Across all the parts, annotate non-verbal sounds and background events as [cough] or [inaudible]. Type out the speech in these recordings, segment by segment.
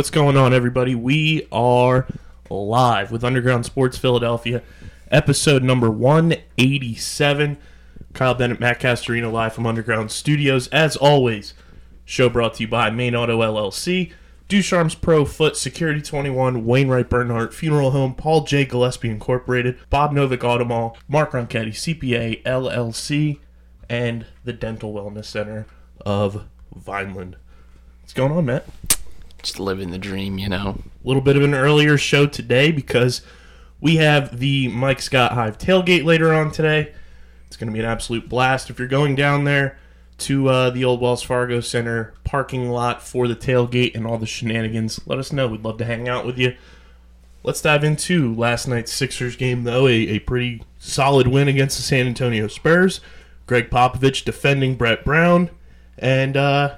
What's going on, everybody? We are live with Underground Sports Philadelphia, episode number 187. Kyle Bennett, Matt Castorino, live from Underground Studios. As always, show brought to you by Main Auto LLC, Ducharme's Pro Foot, Security 21, Wainwright Bernhardt Funeral Home, Paul J. Gillespie Incorporated, Bob Novick Auto Mall, Mark Ronchetti CPA LLC, and the Dental Wellness Center of Vineland. What's going on, Matt? Just living the dream, you know. a little bit of an earlier show today because we have the Mike Scott Hive tailgate later on today. It's going to be an absolute blast. If you're going down there to uh, the old Wells Fargo Center parking lot for the tailgate and all the shenanigans, let us know. We'd love to hang out with you. Let's dive into last night's Sixers game, though. A, a pretty solid win against the San Antonio Spurs. Gregg Popovich defending Brett Brown. And uh,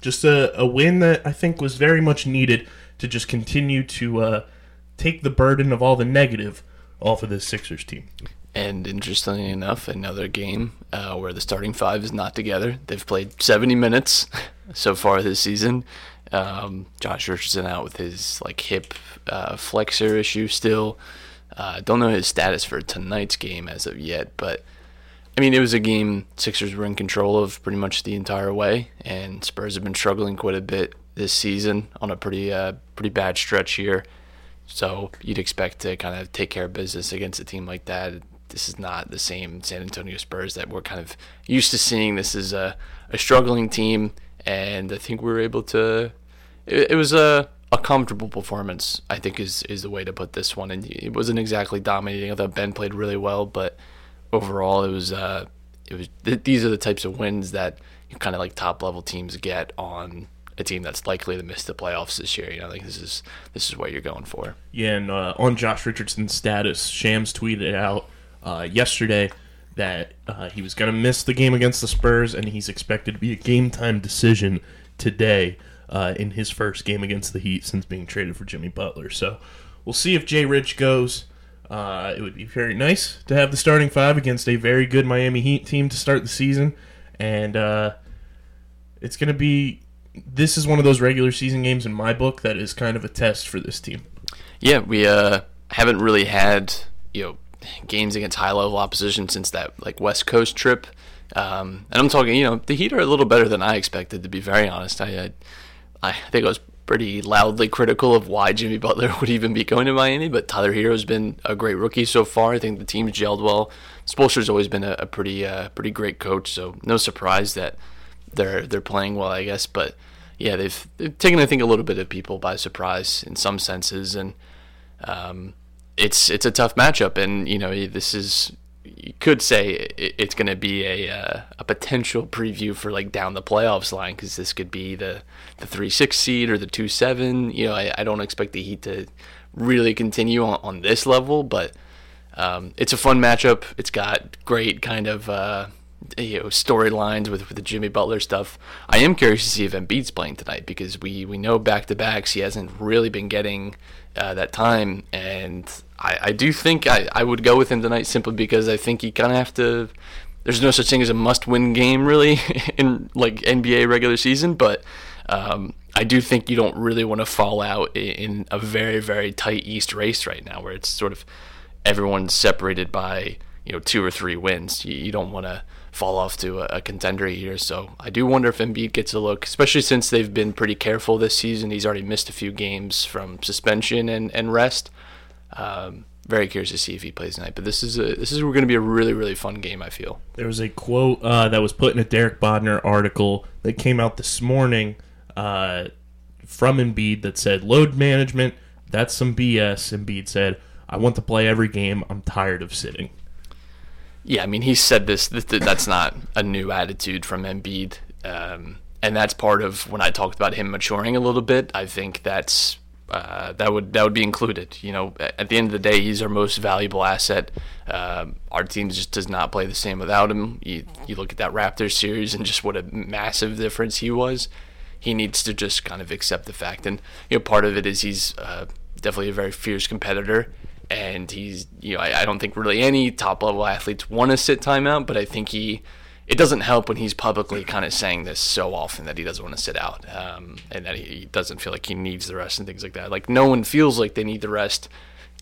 just a, a win that I think was very much needed to just continue to uh, take the burden of all the negative off of this Sixers team. And interestingly enough, another game uh, where the starting five is not together. They've played 70 minutes [laughs] so far this season. Um, Josh Richardson out with his like hip uh, flexor issue still. Uh, don't know his status for tonight's game as of yet, but I mean, it was a game Sixers were in control of pretty much the entire way, and Spurs have been struggling quite a bit this season on a pretty uh, pretty bad stretch here. So you'd expect to kind of take care of business against a team like that. This is not the same San Antonio Spurs that we're kind of used to seeing. This is a, a struggling team, and I think we were able to. It, it was a a comfortable performance. I think is is the way to put this one. And it wasn't exactly dominating. I thought Ben played really well, but overall it was uh it was th- these are the types of wins that you kind of like top level teams get on a team that's likely to miss the playoffs this year. You know, like this is this is what you're going for. Yeah, and uh, on Josh Richardson's status, Shams tweeted out uh, yesterday that uh, he was going to miss the game against the Spurs, and he's expected to be a game time decision today uh, in his first game against the Heat since being traded for Jimmy Butler. So we'll see if Jay Rich goes. Uh, it would be very nice to have the starting five against a very good Miami Heat team to start the season, and uh, it's going to be. This is one of those regular season games in my book that is kind of a test for this team. Yeah, we uh, haven't really had you know games against high level opposition since that like West Coast trip. Um, and I'm talking, you know, the Heat are a little better than I expected. To be very honest, I I, I think I was pretty loudly critical of why Jimmy Butler [laughs] would even be going to Miami, but Tyler Herro's been a great rookie so far. I think the team's gelled well. Spoelstra's always been a, a pretty uh, pretty great coach, so no surprise that they're they're playing well, I guess. But yeah, they've they've taken I think a little bit of people by surprise in some senses, and um, it's it's a tough matchup. And you know, this is you could say it, it's going to be a uh, a potential preview for like down the playoffs line because this could be the the three six seed or the two seven. You know, I, I don't expect the Heat to really continue on, on this level, but um, it's a fun matchup. It's got great kind of uh, you know storylines with with the Jimmy Butler stuff. I am curious to see if Embiid's playing tonight because we we know back to backs he hasn't really been getting uh, that time, and I, I do think I, I would go with him tonight simply because I think you kind of have to. There's no such thing as a must-win game really [laughs] in like NBA regular season, but um, I do think you don't really want to fall out in a very very tight East race right now, where it's sort of everyone's separated by you know two or three wins. You, you don't want to fall off to a, a contender here. So I do wonder if Embiid gets a look, especially since they've been pretty careful this season. He's already missed a few games from suspension and, and rest. Um, very curious to see if he plays tonight. But this is a, this is going to be a really really fun game. I feel. There was a quote uh, that was put in a Derek Bodner article that came out this morning uh, from Embiid that said load management. That's some BS. Embiid said, "I want to play every game. I'm tired of sitting." Yeah, I mean, he said this. That, that- that's not a new attitude from Embiid, um, and that's part of when I talked about him maturing a little bit. I think that's uh, that would that would be included. You know, at the end of the day, he's our most valuable asset. Um our team just does not play the same without him. You, you look at that Raptors series and just what a massive difference he was. He needs to just kind of accept the fact, and you know, part of it is he's uh, definitely a very fierce competitor and he's you know I, I don't think really any top level athletes want to sit timeout, but I think he it doesn't help when he's publicly kind of saying this so often that he doesn't want to sit out um, and that he, he doesn't feel like he needs the rest and things like that. Like no one feels like they need the rest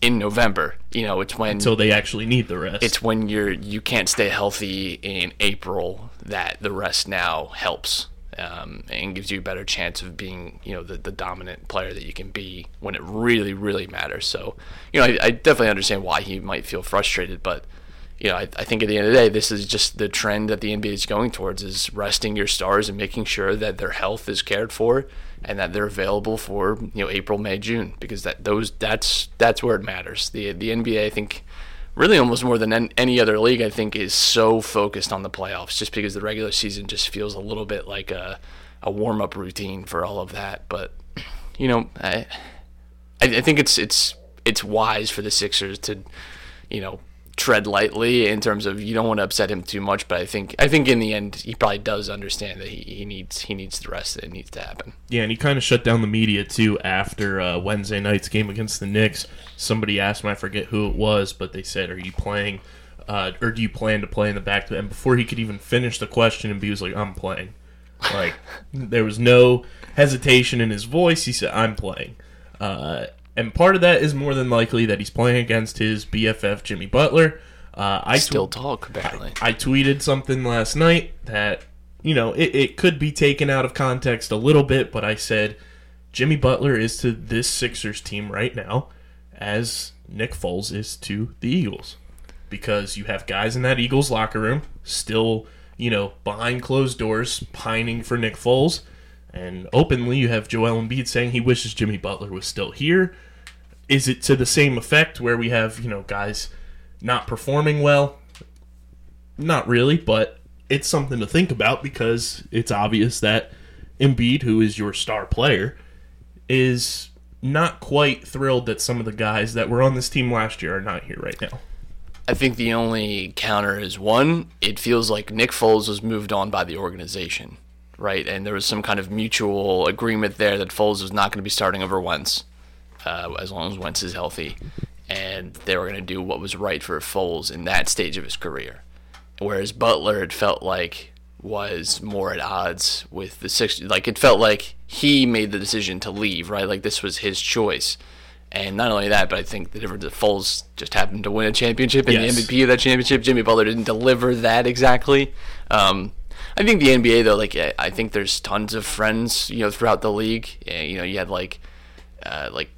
in November. You know, it's when until they actually need the rest. it's when you're you can't stay healthy in April that the rest now helps um, and gives you a better chance of being you know the, the dominant player that you can be when it really really matters. So you know I, I definitely understand why he might feel frustrated, but you know I, I think at the end of the day this is just the trend that the NBA is going towards is resting your stars and making sure that their health is cared for and that they're available for you know April May June because that those that's that's where it matters. The the NBA I think really almost more than any other league, I think, is so focused on the playoffs just because the regular season just feels a little bit like a, a warm up routine for all of that. But, you know, I, I think it's it's it's wise for the Sixers to, you know, tread lightly in terms of you don't want to upset him too much. But I think I think in the end he probably does understand that he, he needs he needs the rest that needs to happen. Yeah, and he kind of shut down the media too after uh, Wednesday night's game against the Knicks. Somebody asked him, I forget who it was, but they said, "Are you playing, uh, or do you plan to play in the back?" to And before he could even finish the question, and he was like, "I'm playing." Like [laughs] there was no hesitation in his voice. He said, "I'm playing," uh, and part of that is more than likely that he's playing against his BFF Jimmy Butler. Uh, I tw- Still talk apparently. I tweeted something last night that, you know, it, it could be taken out of context a little bit, but I said Jimmy Butler is to this Sixers team right now as Nick Foles is to the Eagles. Because you have guys in that Eagles locker room still, you know, behind closed doors pining for Nick Foles. And openly, you have Joel Embiid saying he wishes Jimmy Butler was still here. Is it to the same effect where we have, you know, guys not performing well? Not really, but it's something to think about because it's obvious that Embiid, who is your star player, is not quite thrilled that some of the guys that were on this team last year are not here right now. I think the only counter is one, it feels like Nick Foles was moved on by the organization, right? And there was some kind of mutual agreement there that Foles was not going to be starting over Wentz, uh, as long as Wentz is healthy. And they were going to do what was right for Foles in that stage of his career. Whereas Butler, it felt like, was more at odds with the Sixers. Like, it felt like he made the decision to leave, right? Like, this was his choice. And not only that, but I think the difference is Foles just happened to win a championship, and Yes. the MVP of that championship, Jimmy Butler, didn't deliver that exactly. Um, I think the NBA though, like I- think there's tons of friends, you know, throughout the league. You know, you had like, uh, like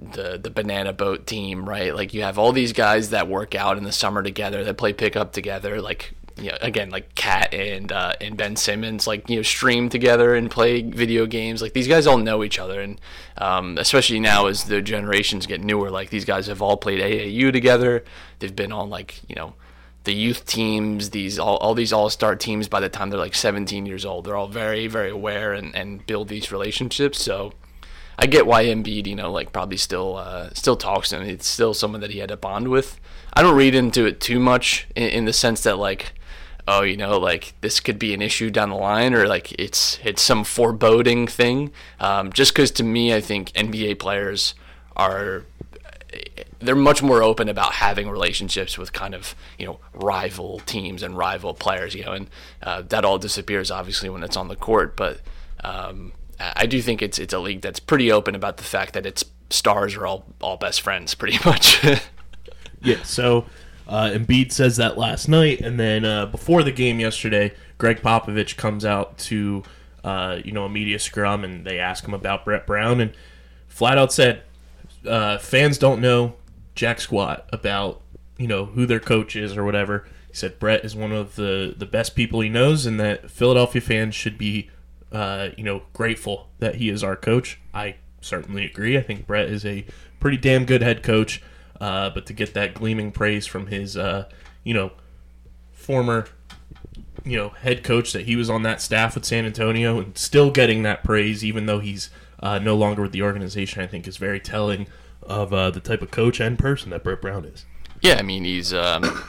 the the banana boat team, right? Like you have all these guys that work out in the summer together, that play pickup together, like you know, again, like Kat and uh, and Ben Simmons, like you know, stream together and play video games. Like these guys all know each other, and um, especially now as the generations get newer, like these guys have all played AAU together. They've been on like you know the youth teams, these all, all these all star teams by the time they're like 17 years old. They're all very, very aware and, and build these relationships. So I get why Embiid, you know, like probably still uh, still talks to him. It's still someone that he had a bond with. I don't read into it too much in, in the sense that like, oh, you know, like this could be an issue down the line, or like it's it's some foreboding thing. Um, just because to me, I think NBA players are they're much more open about having relationships with kind of you know rival teams and rival players you know and uh, that all disappears obviously when it's on the court but um, I I do think it's it's a league that's pretty open about the fact that its stars are all all best friends [laughs] pretty much Yeah, so uh, Embiid says that last night, and then uh, before the game yesterday, Gregg Popovich comes out to uh, you know a media scrum, and they ask him about Brett Brown, and flat out said uh, fans don't know jack squat about you know who their coach is or whatever. He said Brett is one of the the best people he knows, and that Philadelphia fans should be uh, you know, grateful that he is our coach. I certainly agree. I think Brett is a pretty damn good head coach. Uh, but to get that gleaming praise from his, uh, you know, former, you know, head coach that he was on that staff with San Antonio and still getting that praise, even though he's uh, no longer with the organization, I think is very telling of uh, the type of coach and person that Brett Brown is. Yeah, I mean he's. Um,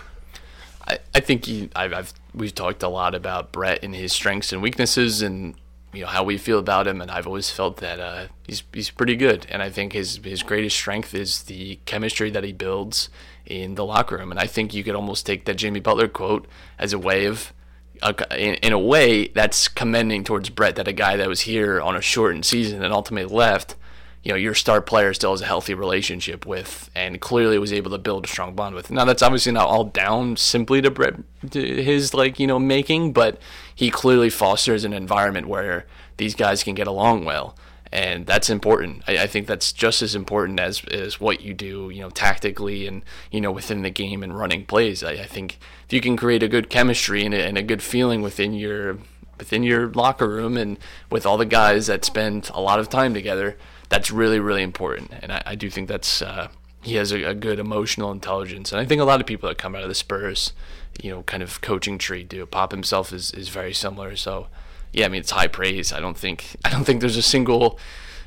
I I think he. I've, I've we've talked a lot about Brett and his strengths and weaknesses, and you know how we feel about him. And I've always felt that uh, he's he's pretty good. And I think his his greatest strength is the chemistry that he builds in the locker room. And I think you could almost take that Jimmy Butler quote as a way of. uh, In, in a way, that's commending towards Brett that a guy that was here on a shortened season and ultimately left you know your star player still has a healthy relationship with and clearly was able to build a strong bond with. Now that's obviously not all down simply to Brett to his like you know making, but he clearly fosters an environment where these guys can get along well. And that's important. I, I think that's just as important as, as what you do, you know, tactically and you know within the game and running plays. I, I think if you can create a good chemistry and a, and a good feeling within your within your locker room and with all the guys that spend a lot of time together, that's really really important. And i, I do think that's uh, he has a, a, good emotional intelligence. And i think a lot of people that come out of the spurs you know kind of coaching tree do. Pop himself is, is very similar. So yeah i mean it's high praise. I don't think [laughs] i don't think there's a single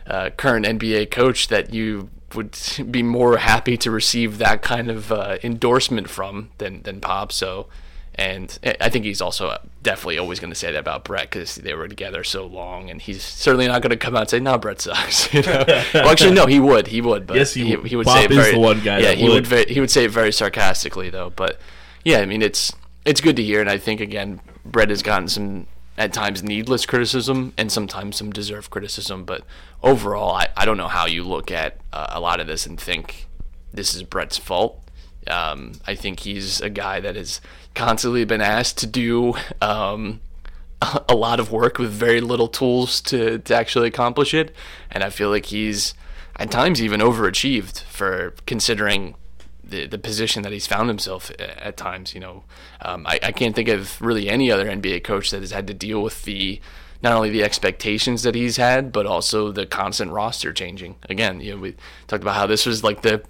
uh, current nba coach that you would [laughs] be more happy to receive that kind of uh, endorsement from than than pop. So and I think he's also definitely always going to say that about Brett because they were together so long, and he's certainly not going to come out and say, "No, Brett sucks." [laughs] You know? well, actually, no, he would, he would, but Yes, he he, would. he would Bob say it is very, the one guy Yeah, that he would. would. he would say it very sarcastically, though. But yeah, I mean, it's it's good to hear, and I think again, Brett has gotten some at times needless criticism and sometimes some deserved criticism, but overall, I, I don't know how you look at uh, a lot of this and think this is Brett's fault. Um, I think he's a guy that has constantly been asked to do um, [laughs] a lot of work with very little tools to, to actually accomplish it. And I feel like he's at times even overachieved for considering the, the position that he's found himself at times. You know, um, I, I can't think of really any other NBA coach that has had to deal with the not only the expectations that he's had, but also the constant roster changing. Again, you know, we talked about how this was like the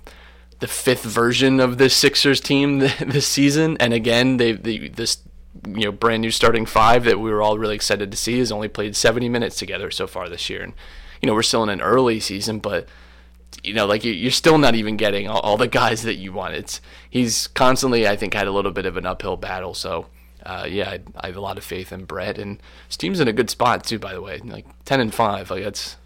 the fifth version of this Sixers team [laughs] this season, and again, they, they this you know brand new starting five that we were all really excited to see has only played 70 minutes together so far this year, and you know we're still in an early season, but you know like you- you're still not even getting all, all the guys that you want. It's he's constantly I think had a little bit of an uphill battle, so. Uh, yeah, I, I have a lot of faith in Brett, and his team's in a good spot too. By the way, like ten and five, like that's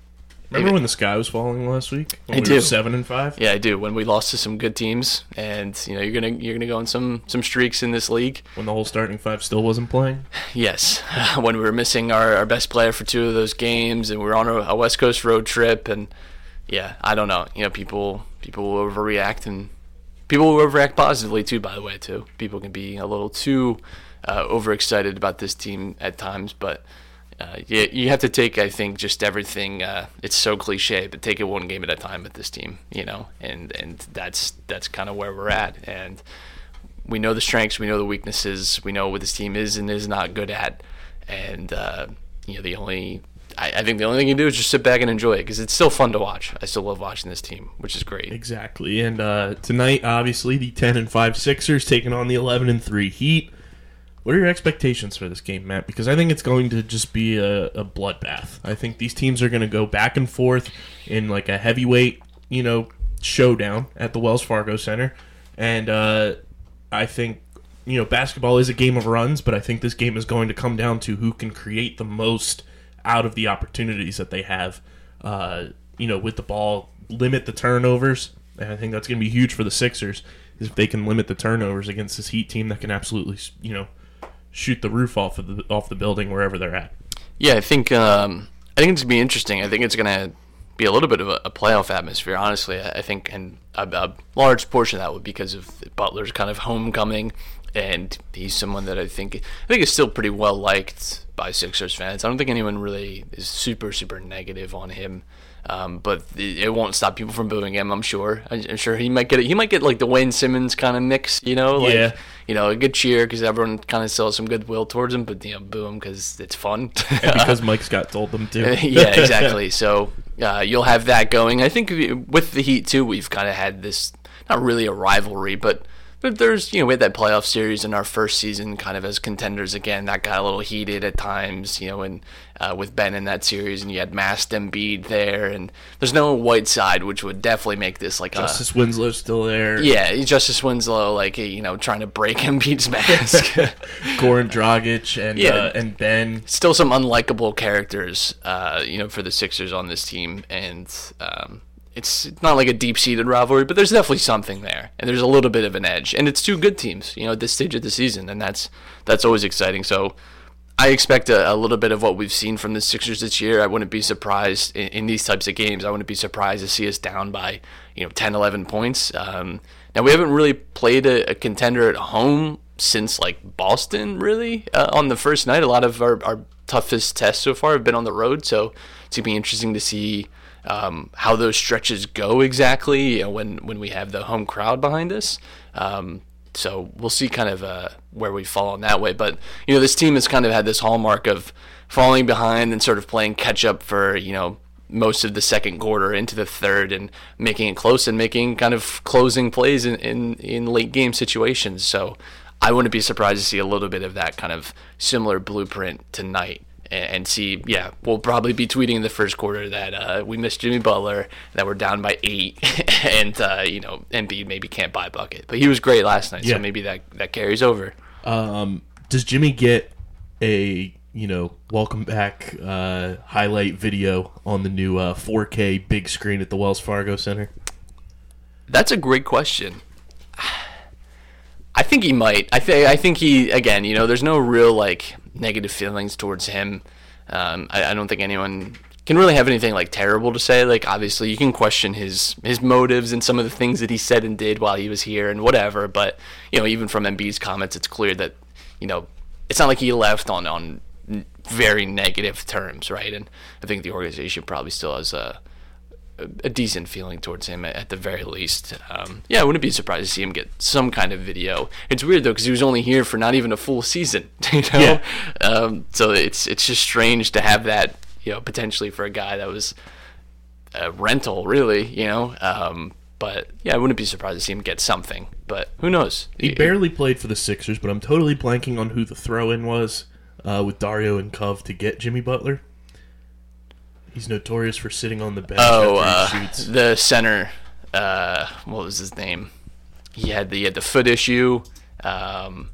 Remember when the sky was falling last week? When I we do. Seven and five. Yeah, I do. When we lost to some good teams, and you know you're gonna you're gonna go on some some streaks in this league. When the whole starting five still wasn't playing. Yes, [laughs] when we were missing our, our best player for two of those games, and we were on a, a West Coast road trip, and yeah, I don't know. You know, people people will overreact, and people will overreact positively too. By the way, too, people can be a little too uh, overexcited about this team at times, but. Uh, you, you have to take, I think, just everything. Uh, it's so cliche, but take it one game at a time with this team, you know, and and that's that's kind of where we're at. And we know the strengths, we know the weaknesses, we know what this team is and is not good at. And uh, you know, the only I, I think the only thing you can do is just sit back and enjoy it because it's still fun to watch. I still love watching this team, which is great. Exactly. And uh, tonight, obviously, the ten and five Sixers taking on the eleven and three Heat. What are your expectations for this game, Matt? Because I think it's going to just be a, a bloodbath. I think these teams are going to go back and forth in like a heavyweight, you know, showdown at the Wells Fargo Center. And uh, I think, you know, basketball is a game of runs, but I think this game is going to come down to who can create the most out of the opportunities that they have, uh, you know, with the ball, limit the turnovers. And I think that's going to be huge for the Sixers if they can limit the turnovers against this Heat team that can absolutely, you know, shoot the roof off of the off the building wherever they're at. Yeah, I think um, I think it's gonna be interesting. I think it's gonna be a little bit of a, a playoff atmosphere. Honestly, I think, and a, a large portion of that would be because of Butler's kind of homecoming, and he's someone that I think I think is still pretty well liked by Sixers fans. I don't think anyone really is super super negative on him. Um, but it won't stop people from booing him. I'm sure. I'm sure he might get it. He might get like the Wayne Simmonds kind of mix, you know? Like, Yeah. You know, a good cheer because everyone kind of still has some goodwill towards him, but you know, boo him because it's fun. And because Mike Scott told them to. [laughs] yeah, exactly. [laughs] So uh, you'll have that going. I think with the Heat too, we've kind of had this not really a rivalry, but but there's you know we had that playoff series in our first season, kind of as contenders again. That got a little heated at times, you know, and uh, with Ben in that series, and you had masked Embiid there, and there's no Whiteside, which would definitely make this like a Justice Winslow's still there. yeah, Justice Winslow, like you know, trying to break [laughs] Embiid's mask. [laughs] Goran Dragic and Yeah. uh, and Ben. still some unlikable characters, uh, you know, for the Sixers on this team, and um, it's not like a deep-seated rivalry, but there's definitely something there, and there's a little bit of an edge, and it's two good teams, you know, at this stage of the season, and that's that's always exciting. So. I expect a, a little bit of what we've seen from the Sixers this year. I wouldn't be surprised in, in these types of games. I wouldn't be surprised to see us down by, you know, 10, 11 points. Um, now, we haven't really played a, a contender at home since, like, Boston, really, uh, on the first night. A lot of our, our toughest tests so far have been on the road, so it's to be interesting to see um, how those stretches go exactly you know, when, when we have the home crowd behind us. Um, so we'll see kind of uh, where we fall in that way. But you know, this team has kind of had this hallmark of falling behind and sort of playing catch up for you know most of the second quarter into the third and making it close and making kind of closing plays in in, in late game situations. So I wouldn't be surprised to see a little bit of that kind of similar blueprint tonight. And and see, yeah, we'll probably be tweeting in the first quarter that uh, we missed Jimmy Butler, that we're down by eight, [laughs] and uh, you know Embiid maybe can't buy bucket, but he was great last night, Yeah. so maybe that that carries over. Um, does Jimmy get a you know welcome back uh, highlight video on the new uh, 4K big screen at the Wells Fargo Center? That's a great question. I think he might. I think I think he again. You know, there's no real like negative feelings towards him. Um, I, I don't think anyone can really have anything like terrible to say. Like obviously, you can question his his motives and some of the things that he said and did while he was here and whatever. But you know, even from Embiid's comments, it's clear that you know it's not like he left on on very negative terms, right? And I think the organization probably still has a a decent feeling towards him at, the very least. Um, yeah, I wouldn't be surprised to see him get some kind of video. It's weird though because he was only here for not even a full season, [laughs] you know. Yeah. Um, so it's it's just strange to have that, you know, potentially for a guy that was a rental, really, you know. Um, but yeah, I wouldn't be surprised to see him get something. But who knows? He barely played for the Sixers, but I'm totally blanking on who the throw-in was uh, with Dario and Cov to get Jimmy Butler. He's notorious for sitting on the bench Oh, uh, shoots. the center. Uh, what was his name? He had the he had the foot issue. Um,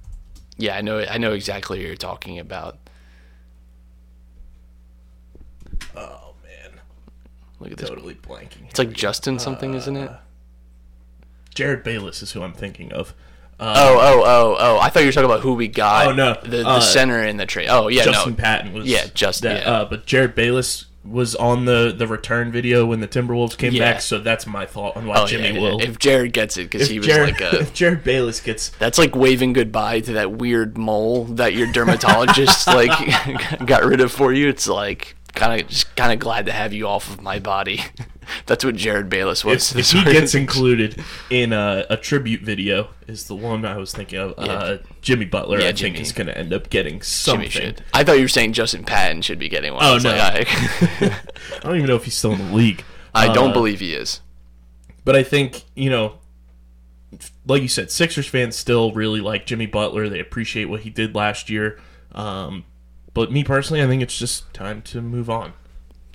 yeah, I know. I know exactly who you're talking about. Oh man, Look at this. totally blanking. It's like Justin something, isn't it? Jerryd Bayless is who I'm thinking of. Oh, oh, oh, oh! I thought you were talking about who we got. Oh, no. the, the Uh, center in the trade. Oh, yeah, Justin no. Patton was Yeah, Justin, yeah. Uh, but Jerryd Bayless was on the the return video when the Timberwolves came Yeah. back, so that's my thought on why Oh, Jimmy yeah, will. If Jerryd gets it, because he was Jerryd, like a. [laughs] if Jerryd Bayless gets That's like waving goodbye to that weird mole that your dermatologist [laughs] like [laughs] got rid of for you. It's like kind of just kind of glad to have you off of my body. [laughs] That's what Jerryd Bayless was. if, if [laughs] he gets included in a, a tribute video, is the one I was thinking of. Uh, Jimmy Butler, Yeah, I Jimmy. think, is going to end up getting something. I thought you were saying Justin Patton should be getting one. Oh, I no. like, I, [laughs] I don't even know if he's still in the league. I don't Uh, believe he is. But I think, you know, like you said, Sixers fans still really like Jimmy Butler. They appreciate what he did last year. Um, but me personally, I think it's just time to move on.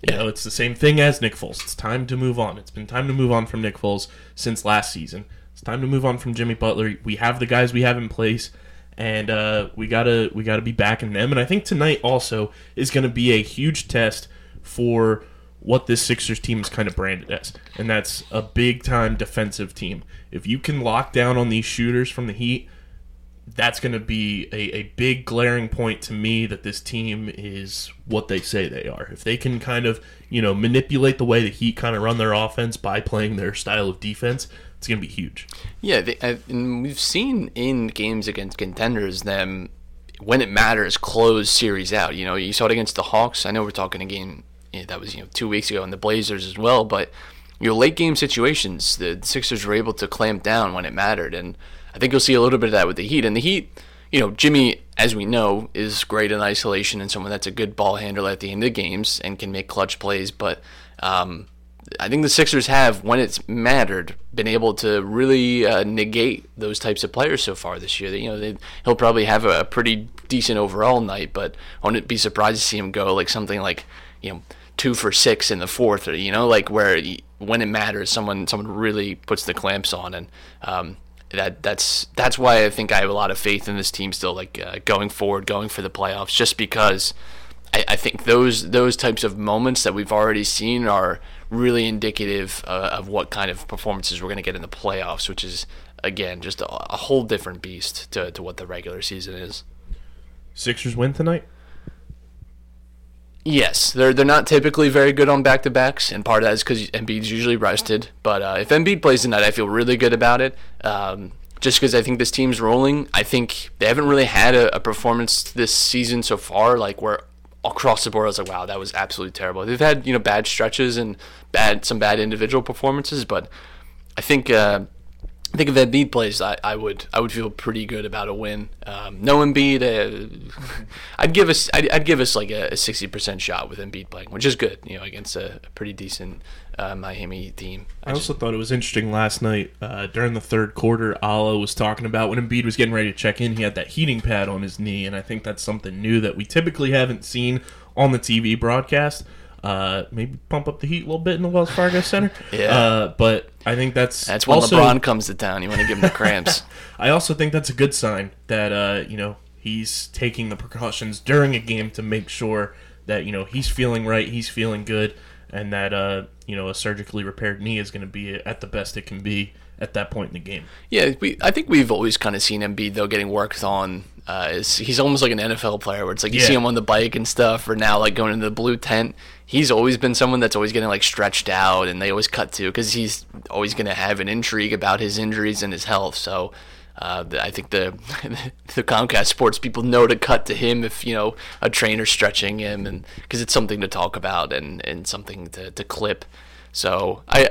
You know, it's the same thing as Nick Foles. It's time to move on. It's been time to move on from Nick Foles since last season. It's time to move on from Jimmy Butler. We have the guys we have in place, and uh, we gotta we gotta be backing them. And I think tonight also is going to be a huge test for what this Sixers team is kind of branded as, and that's a big time defensive team. If you can lock down on these shooters from the Heat, that's going to be a, a big glaring point to me that this team is what they say they are. If they can kind of, you know, manipulate the way the Heat kind of run their offense by playing their style of defense, it's going to be huge. Yeah, they, uh, and we've seen in games against contenders them when it matters close series out. You know, you saw it against the Hawks. I know we're talking a game that was you know two weeks ago, and the Blazers as well. But you know, late game situations, the Sixers were able to clamp down when it mattered, and I think you'll see a little bit of that with the Heat. And the Heat, you know, Jimmy, as we know, is great in isolation and someone that's a good ball handler at the end of games and can make clutch plays. But um, I think the Sixers have, when it's mattered, been able to really uh, negate those types of players so far this year. You know, they, he'll probably have a, pretty decent overall night, but I wouldn't be surprised to see him go like something like, you know, two for six in the fourth, or you know, like where he, when it matters, someone someone really puts the clamps on, and um, that that's that's why I think I have a lot of faith in this team still, like uh, going forward, going for the playoffs, just because. I, I think those those types of moments that we've already seen are really indicative uh, of what kind of performances we're going to get in the playoffs, which is again just a, a whole different beast to, to what the regular season is. Sixers win tonight. Yes, they're they're not typically very good on back to backs, and part of that is because Embiid's usually rested. But uh, if Embiid plays tonight, I feel really good about it. Um, just because I think this team's rolling. I think they haven't really had a, a performance this season so far, like where across the board I was like, wow, that was absolutely terrible. They've had you know bad stretches and bad some bad individual performances, but I think. Uh, I think if Embiid plays, I, I would I would feel pretty good about a win. Um, no Embiid, uh, [laughs] I'd give us I'd, I'd give us like a sixty percent shot with Embiid playing, which is good, you know, against a, a pretty decent uh, Miami team. I also thought it was interesting last night uh, during the third quarter. Alaa was talking about when Embiid was getting ready to check in, he had that heating pad on his knee, and I think that's something new that we typically haven't seen on the TV broadcast. Uh, maybe pump up the heat a little bit in the Wells Fargo Center. [laughs] Yeah. Uh, but I think that's That's when also, LeBron comes to town. You want to give him the cramps. [laughs] I also think that's a good sign that uh, you know he's taking the precautions during a game to make sure that you know he's feeling right, he's feeling good, and that uh, you know a surgically repaired knee is going to be at the best it can be at that point in the game. Yeah, we. I think we've always kind of seen Embiid though getting worked on. Uh, he's almost like an NFL player, where it's like you Yeah. see him on the bike and stuff, or now like going into the blue tent. He's always been someone that's always getting like stretched out, and they always cut to because he's always going to have an intrigue about his injuries and his health. So. Uh, I think the [laughs] the Comcast Sports people know to cut to him if you know a trainer's stretching him, and because it's something to talk about and, and something to, to clip. So I,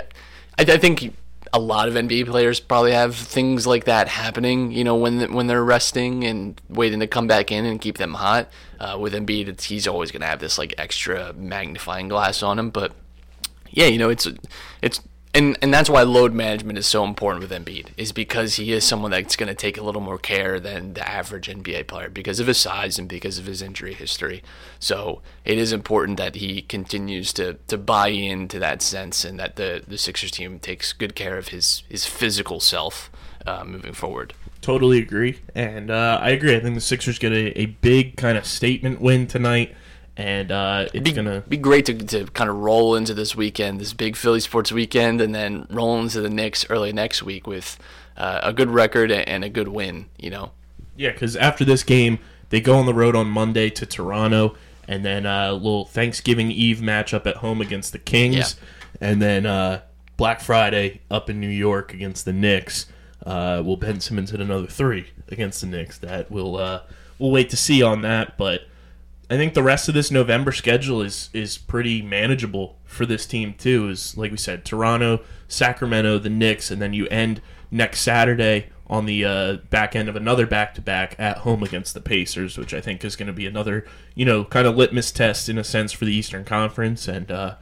I I think a lot of NBA players probably have things like that happening. You know, when when they're resting and waiting to come back in and keep them hot. Uh, with Embiid, it's, he's always going to have this like extra magnifying glass on him. But yeah, you know, it's it's and and that's why load management is so important with Embiid is because he is someone that's going to take a little more care than the average NBA player because of his size and because of his injury history. So it is important that he continues to to buy into that sense and that the the Sixers team takes good care of his his physical self uh, moving forward. Totally agree, and uh, I agree. I think the Sixers get a, a big kind of statement win tonight, and uh, it's be, gonna be great to, to kind of roll into this weekend, this big Philly sports weekend, and then roll into the Knicks early next week with uh, a good record and a good win. You know, Yeah, because after this game, they go on the road on Monday to Toronto, and then uh, a little Thanksgiving Eve matchup at home against the Kings, Yeah. and then uh, Black Friday up in New York against the Knicks. Uh, will Ben Simmons hit another three against the Knicks? That we'll uh, we'll wait to see on that, but I think the rest of this November schedule is is pretty manageable for this team too. Is like we said, Toronto, Sacramento, the Knicks, and then you end next Saturday on the uh, back end of another back to back at home against the Pacers, which I think is going to be another you know kind of litmus test in a sense for the Eastern Conference. And uh,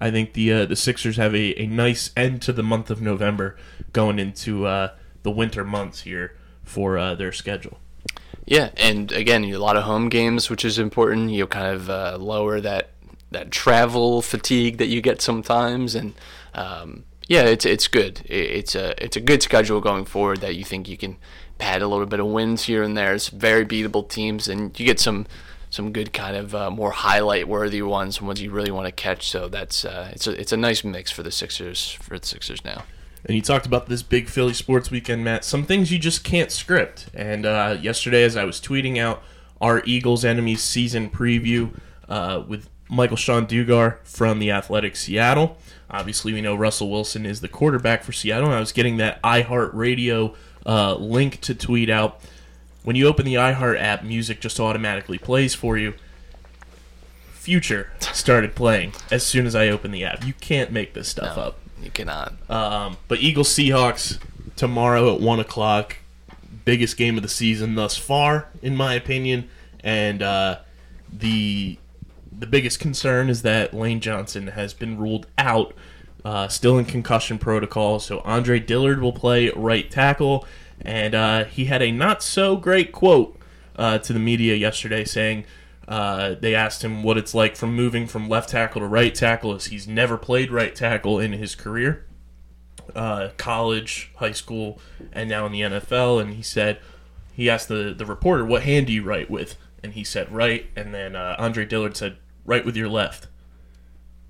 I think the uh, the Sixers have a, a nice end to the month of November going into uh, the winter months here for uh, their schedule. Yeah, and again, a lot of home games, which is important. You kind of uh, lower that that travel fatigue that you get sometimes, and um, yeah, it's it's good. It's a it's a good schedule going forward that you think you can pad a little bit of wins here and there. It's very beatable teams, and you get some some good kind of uh, more highlight worthy ones, ones you really want to catch. So that's uh, it's a it's a nice mix for the Sixers for the Sixers now. And you talked about this big Philly sports weekend, Matt. Some things you just can't script. And uh, yesterday, as I was tweeting out our Eagles enemies season preview uh, with Michael-Shawn Dugar from the Athletic Seattle. Obviously, we know Russell Wilson is the quarterback for Seattle. And I was getting that iHeartRadio uh, link to tweet out. When you open the iHeart app, music just automatically plays for you. Future started playing as soon as I opened the app. You can't make this stuff No, up. You cannot. Um, but Eagles Seahawks tomorrow at one o'clock, biggest game of the season thus far, in my opinion. And uh, the the biggest concern is that Lane Johnson has been ruled out, uh, still in concussion protocol. So Andre Dillard will play right tackle, and uh, he had a not so great quote uh, to the media yesterday saying. Uh, they asked him what it's like from moving from left tackle to right tackle, as he's never played right tackle in his career uh, college, high school, and now in the NFL. And he said, he asked the, the reporter, what hand do you write with? And he said, right. And then uh, Andre Dillard said, right with your left.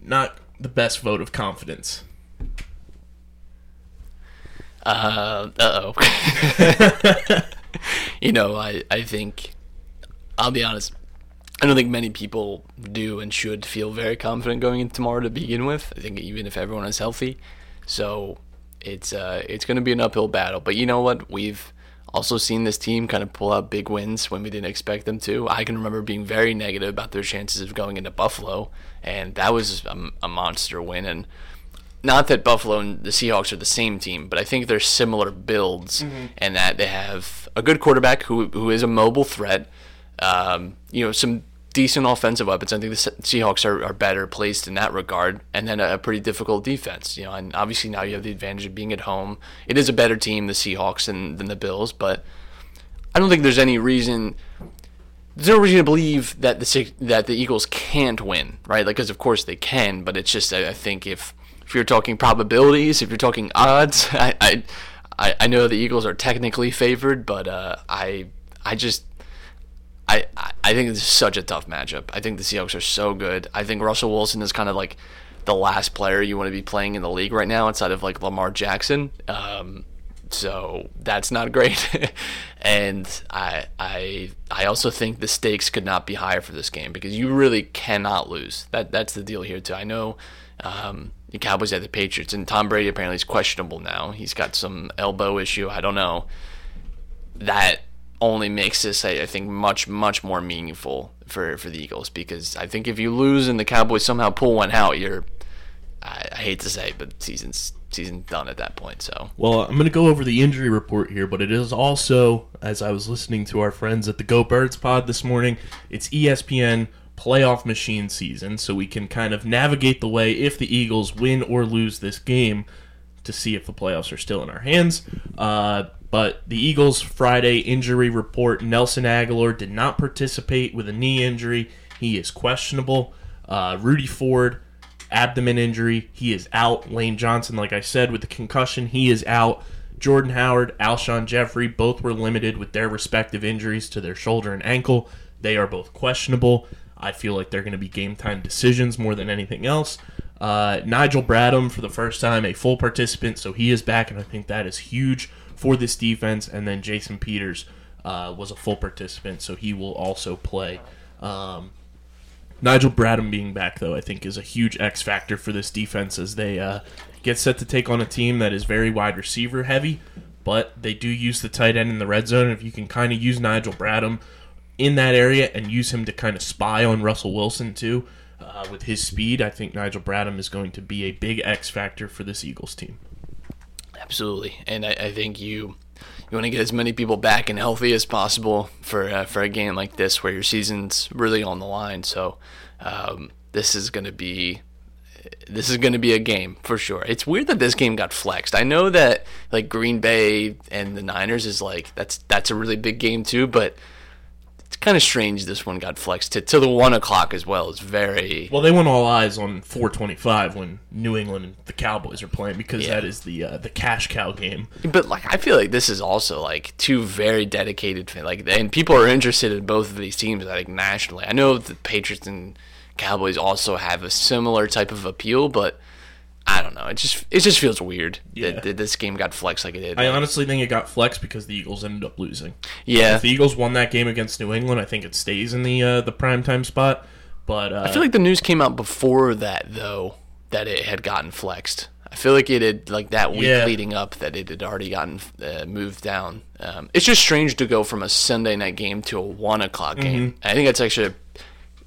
Not the best vote of confidence. Uh oh. [laughs] [laughs] you know, I I think I'll be honest. I don't think many people do and should feel very confident going into tomorrow to begin with. I think even if everyone is healthy, so it's uh it's going to be an uphill battle. But you know what? We've also seen this team kind of pull out big wins when we didn't expect them to. I can remember being very negative about their chances of going into Buffalo, and that was a, a monster win. And not that Buffalo and the Seahawks are the same team, but I think they're similar builds, and that they have a good quarterback who who is a mobile threat. Um, you know, some decent offensive weapons. I think the Seahawks are, are better placed in that regard, and then a, a pretty difficult defense. You know, and obviously now you have the advantage of being at home. It is a better team, the Seahawks, than than the Bills, but I don't think there's any reason there's no reason to believe that the that the Eagles can't win, right? Like, because of course they can, but it's just I, I think if if you're talking probabilities, if you're talking odds, [laughs] I I, I know the Eagles are technically favored, but uh, I I just I I- think this is such a tough matchup. I think the Seahawks are so good. I think Russell Wilson is kind of like the last player you want to be playing in the league right now, outside of like Lamar Jackson. Um, so that's not great. [laughs] and I I I also think the stakes could not be higher for this game because you really cannot lose. That that's the deal here too. I know um, the Cowboys had the Patriots and Tom Brady apparently is questionable now. He's got some elbow issue. I don't know. That only makes this I, I think much much more meaningful for for the Eagles because I think if you lose and the Cowboys somehow pull one out, you're I, I hate to say, but season's season's done at that point. So Well, I'm going to go over the injury report here, but it is also, as I was listening to our friends at the Go Birds pod this morning, it's ESPN playoff machine season, so we can kind of navigate the way if the Eagles win or lose this game to see if the playoffs are still in our hands. Uh, but the Eagles Friday injury report Nelson Agholor did not participate with a knee injury. He is questionable. Uh, Rudy Ford, abdomen injury. He is out. Lane Johnson, like I said, with the concussion, he is out. Jordan Howard, Alshon Jeffery, both were limited with their respective injuries to their shoulder and ankle. They are both questionable. I feel like they're going to be game time decisions more than anything else. Uh, Nigel Bradham, for the first time, a full participant, so he is back, and I think that is huge for this defense. And then Jason Peters uh, was a full participant, so he will also play. Um, Nigel Bradham being back, though, I think is a huge X factor for this defense as they uh, get set to take on a team that is very wide receiver heavy, but they do use the tight end in the red zone. If you can kind of use Nigel Bradham in that area and use him to kind of spy on Russell Wilson too, uh, with his speed, I think Nigel Bradham is going to be a big X factor for this Eagles team. Absolutely, and I, I think you you want to get as many people back and healthy as possible for uh, for a game like this where your season's really on the line. So um, this is going to be this is going to be a game for sure. It's weird that this game got flexed. I know that like Green Bay and the Niners is like that's that's a really big game too, but it's kind of strange this one got flexed to, to the one o'clock as well. It's very Well, they went all eyes on 425 when New England and the Cowboys are playing because Yeah. that is the uh, the cash cow game. But like, I feel like this is also like two very dedicated, fan- like, and people are interested in both of these teams, like nationally. I know the Patriots and Cowboys also have a similar type of appeal, but I don't know. It just it just feels weird Yeah. that, that this game got flexed like it did. I honestly think it got flexed because the Eagles ended up losing. yeah, If the Eagles won that game against New England, I think it stays in the uh, the primetime spot. But uh, I feel like the news came out before that though that it had gotten flexed. I feel like it had like that week Yeah. leading up that it had already gotten uh, moved down. Um, it's just strange to go from a Sunday night game to a one o'clock game. Mm-hmm. I think that's actually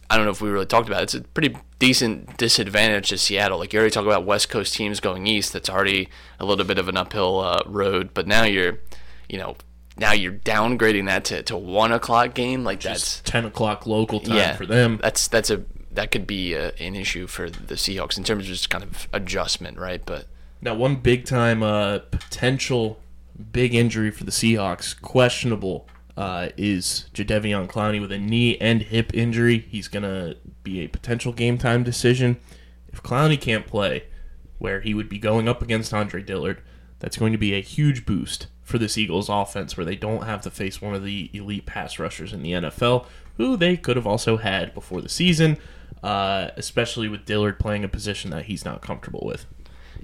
I don't know if we really talked about it. It's a pretty decent disadvantage to Seattle. Like you already talked about West Coast teams going east. That's already a little bit of an uphill uh, road. But now you're, you know, now you're downgrading that to, to one o'clock game. Like that's 10 o'clock local time yeah for them. That's that's a that could be a, an issue for the Seahawks in terms of just kind of adjustment, right? But Now, one big time uh, potential big injury for the Seahawks, questionable, uh, is Jadeveon Clowney with a knee and hip injury. He's going to be a potential game time decision. If Clowney can't play, where he would be going up against Andre Dillard, that's going to be a huge boost for this Eagles offense, where they don't have to face one of the elite pass rushers in the NFL, who they could have also had before the season, uh, especially with Dillard playing a position that he's not comfortable with.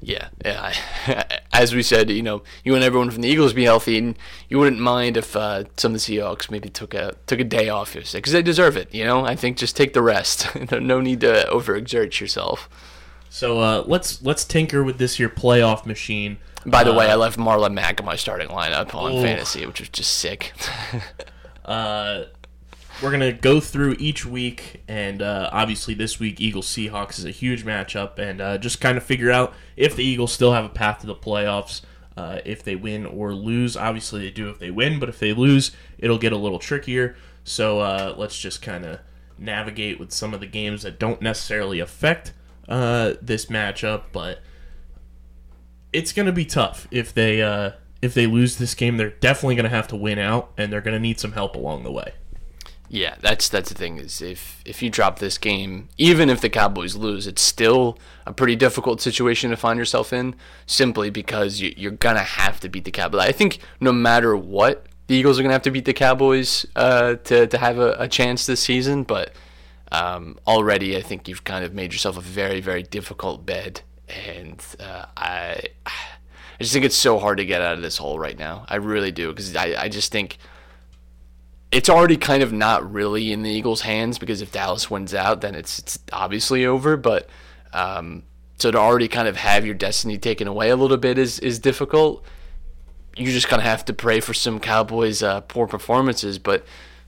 Yeah, yeah. I, [laughs] as we said, you know, you want everyone from the Eagles to be healthy, and you wouldn't mind if uh, some of the Seahawks maybe took a took a day off because they deserve it. You know, I think just take the rest. [laughs] no need to overexert yourself. So uh, let's let's tinker with this here playoff machine. By the Uh, way, I left Marlon Mack in my starting lineup on Ooh. fantasy, which was just sick. [laughs] Uh, we're gonna go through each week, and uh, obviously this week Eagles Seahawks is a huge matchup, and uh, just kind of figure out if the Eagles still have a path to the playoffs. Uh, if they win or lose, obviously they do if they win, but if they lose, it'll get a little trickier. So uh, let's just kind of navigate with some of the games that don't necessarily affect uh, this matchup, but it's going to be tough if they uh, if they lose this game. They're definitely going to have to win out, and they're going to need some help along the way. Yeah, that's that's the thing is if if you drop this game, even if the Cowboys lose, it's still a pretty difficult situation to find yourself in, simply because you, you're gonna have to beat the Cowboys. I think no matter what, the Eagles are gonna have to beat the Cowboys uh, to to have a, a chance this season. But um, already, I think you've kind of made yourself a very very difficult bed, and uh, I. I just think it's so hard to get out of this hole right now. I really do because I, I just think it's already kind of not really in the Eagles' hands because if Dallas wins out, then it's it's obviously over. But um, so to already kind of have your destiny taken away a little bit is is difficult. You just kind of have to pray for some Cowboys' uh, poor performances, but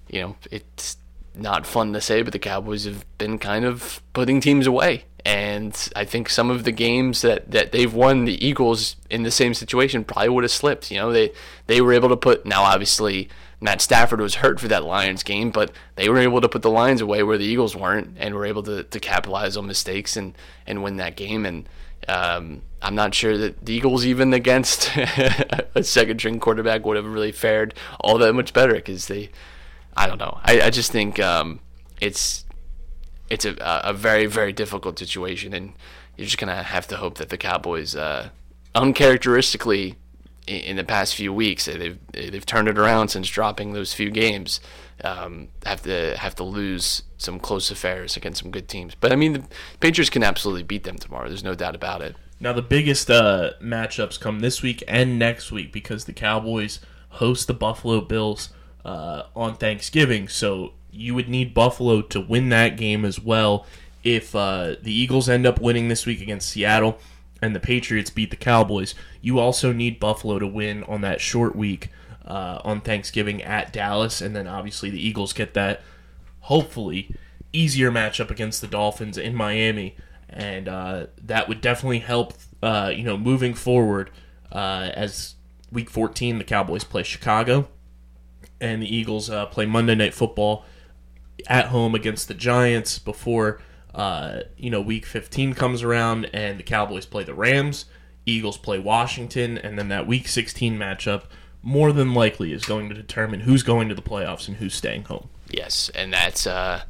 you know it's not fun to say, but the Cowboys have been kind of putting teams away. And I think some of the games that, that they've won, the Eagles in the same situation probably would have slipped. You know, they they were able to put now obviously Matt Stafford was hurt for that Lions game, but they were able to put the Lions away where the Eagles weren't, and were able to, to capitalize on mistakes and, and win that game. And um, I'm not sure that the Eagles, even against [laughs] a second string quarterback, would have really fared all that much better because they, I don't know. I, I just think um, it's it's a, a very very difficult situation, and you're just gonna have to hope that the Cowboys, uh, uncharacteristically, in the past few weeks, they've they've turned it around since dropping those few games. Um, have to have to lose some close affairs against some good teams, but I mean the Patriots can absolutely beat them tomorrow. There's no doubt about it. Now the biggest uh, matchups come this week and next week because the Cowboys host the Buffalo Bills uh, on Thanksgiving. So you would need Buffalo to win that game as well. If uh, the Eagles end up winning this week against Seattle and the Patriots beat the Cowboys, you also need Buffalo to win on that short week uh, on Thanksgiving at Dallas, and then obviously the Eagles get that hopefully easier matchup against the Dolphins in Miami, and uh, that would definitely help. Uh, you know, moving forward uh, as Week 14, the Cowboys play Chicago, and the Eagles uh, play Monday Night Football at home against the Giants before uh, you know Week 15 comes around, and the Cowboys play the Rams. Eagles play Washington, and then that Week 16 matchup more than likely is going to determine who's going to the playoffs and who's staying home. Yes, and that's. Uh,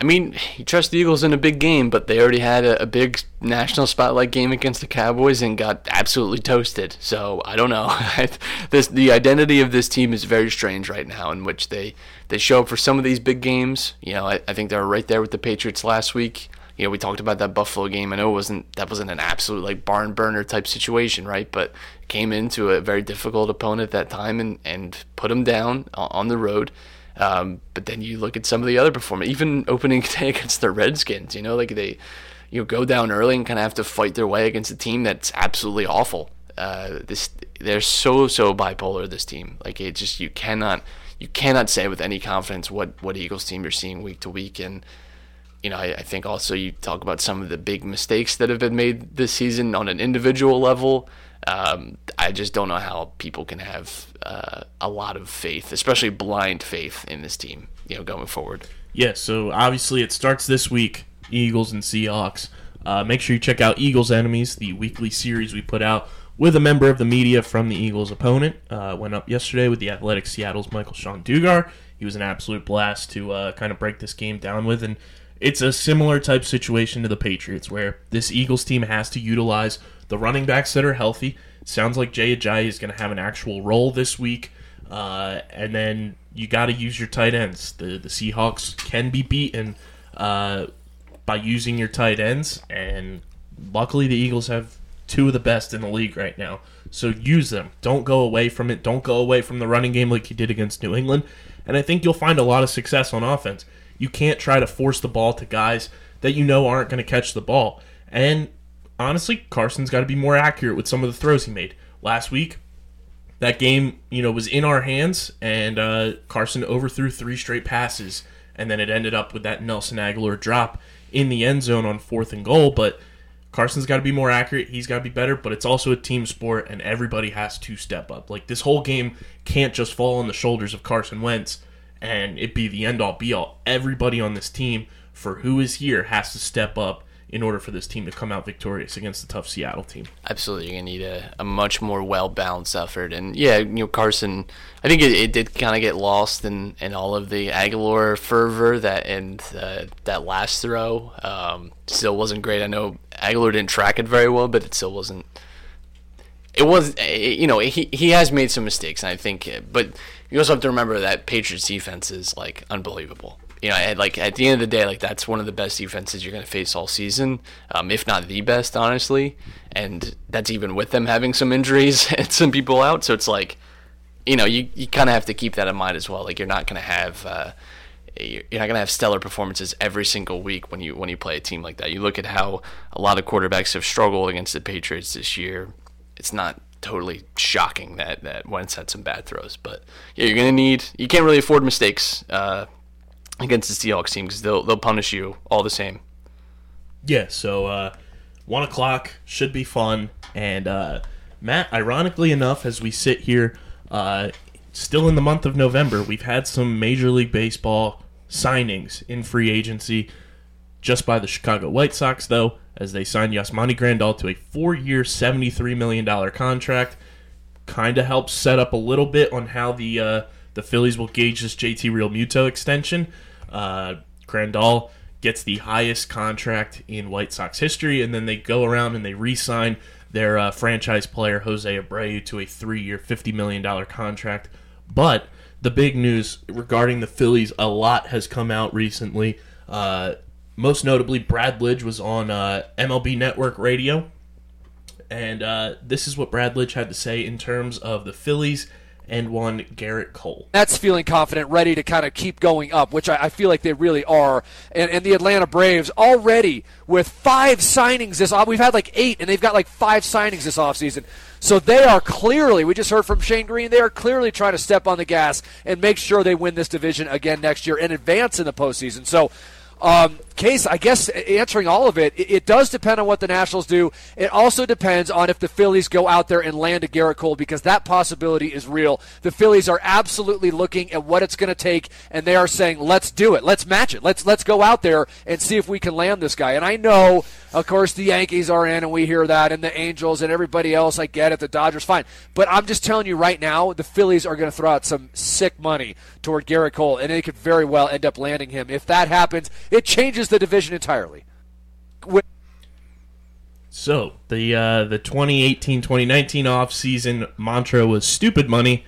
I mean, you trust the Eagles in a big game, but they already had a, a big national spotlight game against the Cowboys and got absolutely toasted. So I don't know. [laughs] this the identity of this team is very strange right now, in which they they show up for some of these big games. You know, I, I think they were right there with the Patriots last week. You know, we talked about that Buffalo game. I know it wasn't that wasn't an absolute like barn burner type situation, right? But came into a very difficult opponent at that time and and put them down on the road. Um, but then you look at some of the other performance, even opening [laughs] day against the Redskins. You know, like they, you know, go down early and kind of have to fight their way against a team that's absolutely awful. Uh, this they're so so bipolar. This team, like it just you cannot you cannot say with any confidence what what Eagles team you're seeing week to week, and you know, I, I think also you talk about some of the big mistakes that have been made this season on an individual level. Um, I just don't know how people can have uh, a lot of faith, especially blind faith, in this team. You know, going forward. Yeah, so obviously it starts this week, Eagles and Seahawks. Uh, make sure you check out Eagles Enemies, the weekly series we put out with a member of the media from the Eagles' opponent. Uh, went up yesterday with the Athletic Seattle's Michael-Shawn Dugar. He was an absolute blast to uh, kind of break this game down with, and it's a similar type situation to the Patriots, where this Eagles team has to utilize the running backs that are healthy. Sounds like Jay Ajayi is going to have an actual role this week. Uh, and then you got to use your tight ends. The the Seahawks can be beaten uh, by using your tight ends, and luckily the Eagles have two of the best in the league right now. So use them. Don't go away from it. Don't go away from the running game like you did against New England. And I think you'll find a lot of success on offense. You can't try to force the ball to guys that you know aren't going to catch the ball. And honestly, Carson's got to be more accurate with some of the throws he made last week that game, you know, was in our hands, and uh, Carson overthrew three straight passes, and then it ended up with that Nelson Agholor drop in the end zone on fourth and goal. But Carson's got to be more accurate. He's got to be better. But it's also a team sport, and everybody has to step up. Like this whole game can't just fall on the shoulders of Carson Wentz and it be the end all be all. Everybody on this team, for who is here, has to step up in order for this team to come out victorious against the tough Seattle team. Absolutely, you're gonna need a, a much more well balanced effort. And yeah, you know Carson, I think it, it did kind of get lost in, in all of the Agholor fervor that and uh, that last throw um, still wasn't great. I know Agholor didn't track it very well, but it still wasn't. It was, you know, he he has made some mistakes, and I think, but you also have to remember that Patriots defense is like unbelievable. You know, like at the end of the day, like that's one of the best defenses you're going to face all season, um, if not the best, honestly. And that's even with them having some injuries [laughs] and some people out. So it's like, you know, you, you kind of have to keep that in mind as well. Like you're not going to have uh, you're not going to have stellar performances every single week when you when you play a team like that. You look at how a lot of quarterbacks have struggled against the Patriots this year. It's not totally shocking that that Wentz had some bad throws, but yeah, you're to need. You can't really afford mistakes uh, against the Seahawks team because they'll they'll punish you all the same. Yeah, so uh, one o'clock should be fun. And uh, Matt, ironically enough, as we sit here, uh, still in the month of November, we've had some Major League Baseball signings in free agency just by the Chicago White Sox, though, as they signed Yasmani Grandal to a four-year, $73 million contract. Kind of helps set up a little bit on how the uh, the Phillies will gauge this JT Realmuto extension. Uh, Grandal gets the highest contract in White Sox history, and then they go around and they re-sign their uh, franchise player Jose Abreu to a three-year, fifty million dollar contract. But the big news regarding the Phillies, a lot has come out recently. Uh, most notably, Brad Lidge was on uh, MLB Network Radio, and uh, this is what Brad Lidge had to say in terms of the Phillies and one Gerrit Cole. That's feeling confident, ready to kind of keep going up, which I, I feel like they really are. And, and the Atlanta Braves already with five signings this off. We've had like eight, and they've got like five signings this offseason. So they are clearly, we just heard from Shane Greene, they are clearly trying to step on the gas and make sure they win this division again next year and advance in the postseason. So um, Case, I guess answering all of it, it, it does depend on what the Nationals do. It also depends on if the Phillies go out there and land a Gerrit Cole because that possibility is real. The Phillies are absolutely looking at what it's going to take, and they are saying, "Let's do it. Let's match it. Let's let's go out there and see if we can land this guy." And I know, of course, the Yankees are in, and we hear that, and the Angels and everybody else. I get it. The Dodgers, fine, but I'm just telling you right now, the Phillies are going to throw out some sick money toward Gerrit Cole, and they could very well end up landing him. If that happens, it changes the division entirely. With- So the uh, the 2018-2019 off season mantra was stupid money.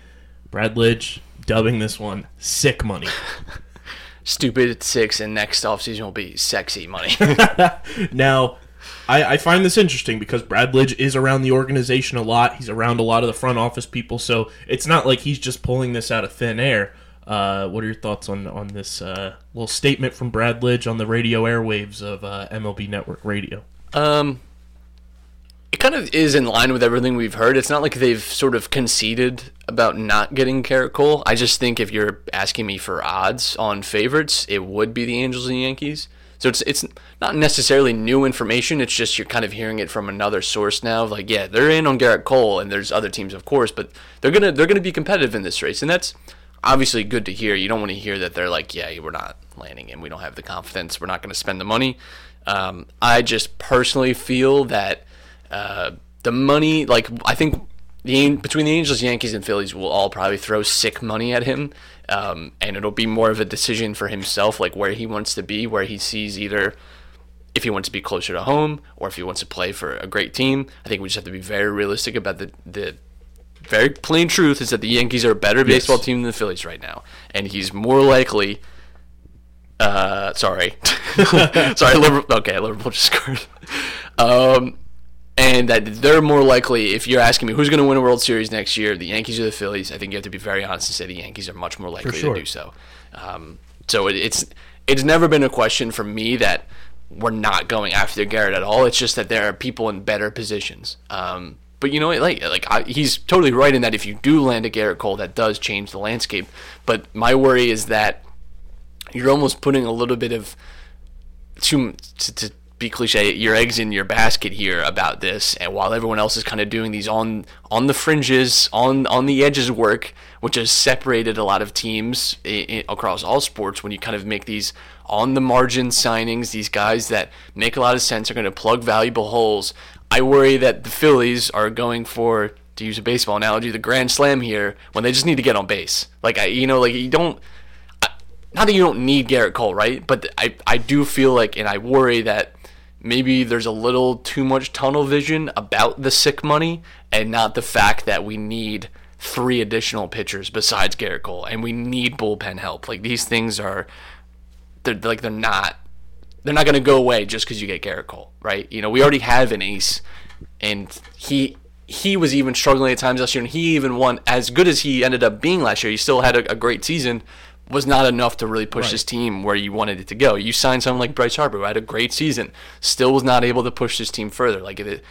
Brad Lidge dubbing this one sick money. [laughs] Stupid six, and next offseason will be sexy money. [laughs] Now, I, I find this interesting because Brad Lidge is around the organization a lot. He's around a lot of the front office people, so it's not like he's just pulling this out of thin air. Uh, what are your thoughts on on this uh, little statement from Brad Lidge on the radio airwaves of uh, MLB Network Radio? Um, it kind of is in line with everything we've heard. It's not like they've sort of conceded about not getting Gerrit Cole. I just think if you're asking me for odds on favorites, it would be the Angels and Yankees. So it's it's not necessarily new information. It's just you're kind of hearing it from another source now. Like, yeah, they're in on Gerrit Cole, and there's other teams, of course, but they're gonna they're gonna be competitive in this race, and that's obviously good to hear. You don't want to hear that they're like, yeah, we're not landing him. We don't have the confidence. We're not going to spend the money. Um, I just personally feel that uh, the money, like I think the between the Angels, Yankees, and Phillies will all probably throw sick money at him, um, and it'll be more of a decision for himself, like where he wants to be, where he sees either if he wants to be closer to home or if he wants to play for a great team. I think we just have to be very realistic about the the very plain truth is that the Yankees are a better baseball team than the Phillies right now, and he's more likely. Uh, sorry, [laughs] sorry, Liverpool. Okay, Liverpool just [laughs] scored. Um, and that they're more likely. If you're asking me who's going to win a World Series next year, the Yankees or the Phillies, I think you have to be very honest and say the Yankees are much more likely sure. to do so. Um, so it, it's it's never been a question for me that we're not going after Gerrit at all. It's just that there are people in better positions. Um, but you know, like like I, he's totally right in that if you do land a Gerrit Cole, that does change the landscape. But my worry is that you're almost putting a little bit of to, to, to be cliche, your eggs in your basket here about this, and while everyone else is kind of doing these on on the fringes, on on the edges work, which has separated a lot of teams i i across all sports. When you kind of make these on the margin signings, these guys that make a lot of sense are going to plug valuable holes. I worry that the Phillies are going for, to use a baseball analogy, the grand slam here when they just need to get on base. Like I, you know, like you don't not that you don't need Gerrit Cole, right? But I, I do feel like, and I worry that maybe there's a little too much tunnel vision about the sick money and not the fact that we need three additional pitchers besides Gerrit Cole and we need bullpen help. Like these things are, they're like they're not, they're not going to go away just because you get Gerrit Cole, right? You know, we already have an ace, and he he was even struggling at times last year, and he even won as good as he ended up being last year. He still had a, a great season. Was not enough to really push this team where you wanted it to go. You signed someone like Bryce Harper, who had a great season, still was not able to push this team further. Like if it,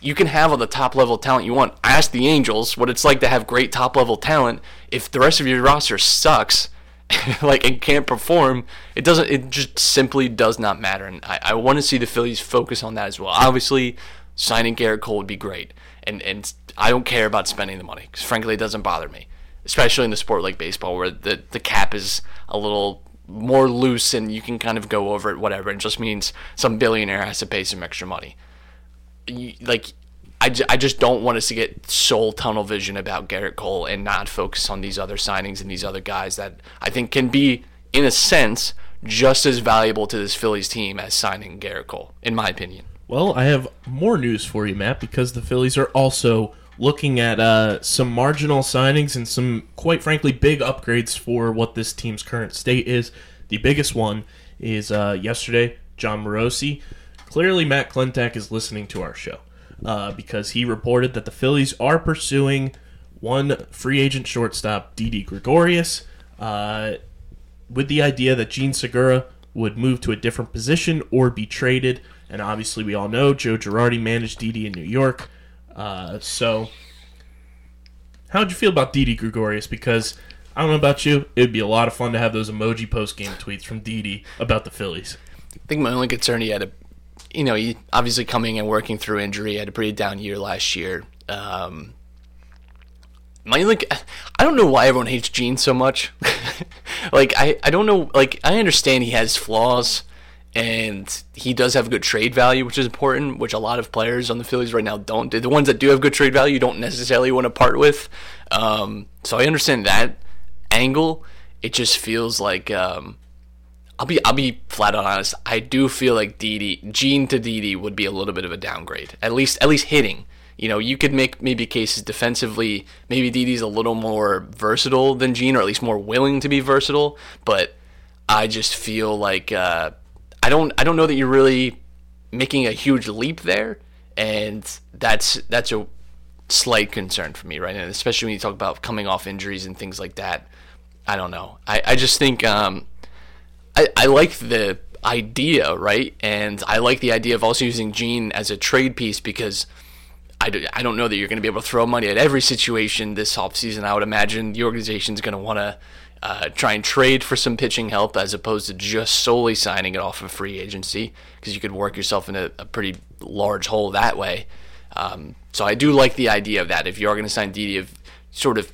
you can have all the top level talent you want. Ask the Angels what it's like to have great top level talent. If the rest of your roster sucks, [laughs] like and can't perform, it doesn't. It just simply does not matter. And I, I want to see the Phillies focus on that as well. Obviously, signing Gerrit Cole would be great, and and I don't care about spending the money because frankly, it doesn't bother me, especially in the sport like baseball where the the cap is a little more loose and you can kind of go over it whatever. It just means some billionaire has to pay some extra money. You, like I, just don't want us to get soul tunnel vision about Gerrit Cole and not focus on these other signings and these other guys that I think can be, in a sense, just as valuable to this Phillies team as signing Gerrit Cole, in my opinion. Well, I have more news for you, Matt, because the Phillies are also looking at uh, some marginal signings and some, quite frankly, big upgrades for what this team's current state is. The biggest one is uh, yesterday, Jon Morosi. Clearly, Matt Klentak is listening to our show uh, because he reported that the Phillies are pursuing one free agent shortstop, Didi Gregorius, uh, with the idea that Jean Segura would move to a different position or be traded. And obviously, we all know Joe Girardi managed Didi in New York. Uh, so, how'd you feel about Didi Gregorius? Because I don't know about you, it'd be a lot of fun to have those emoji post game tweets from Didi about the Phillies. I think my only concern he had you know, he obviously coming and working through injury, had a pretty down year last year. Um, my only, I don't know why everyone hates Jean so much. [laughs] like I, I don't know. Like I understand he has flaws, and he does have good trade value, which is important, which a lot of players on the Phillies right now don't. The ones that do have good trade value, you don't necessarily want to part with. Um, so I understand that angle. It just feels like. Um, I'll be I'll be flat out honest. I do feel like Didi Jean to Didi would be a little bit of a downgrade. At least at least hitting. You know, you could make maybe cases defensively. Maybe Didi's a little more versatile than Jean, or at least more willing to be versatile. But I just feel like uh, I don't I don't know that you're really making a huge leap there, and that's that's a slight concern for me right now, especially when you talk about coming off injuries and things like that. I don't know. I, I just think um, I, I like the idea, right? And I like the idea of also using Jean as a trade piece because I, do, I don't know that you're going to be able to throw money at every situation this offseason. I would imagine the organization's going to want to uh, try and trade for some pitching help as opposed to just solely signing it off of free agency because you could work yourself in a, a pretty large hole that way. Um, so I do like the idea of that. If you are going to sign Didi, of sort of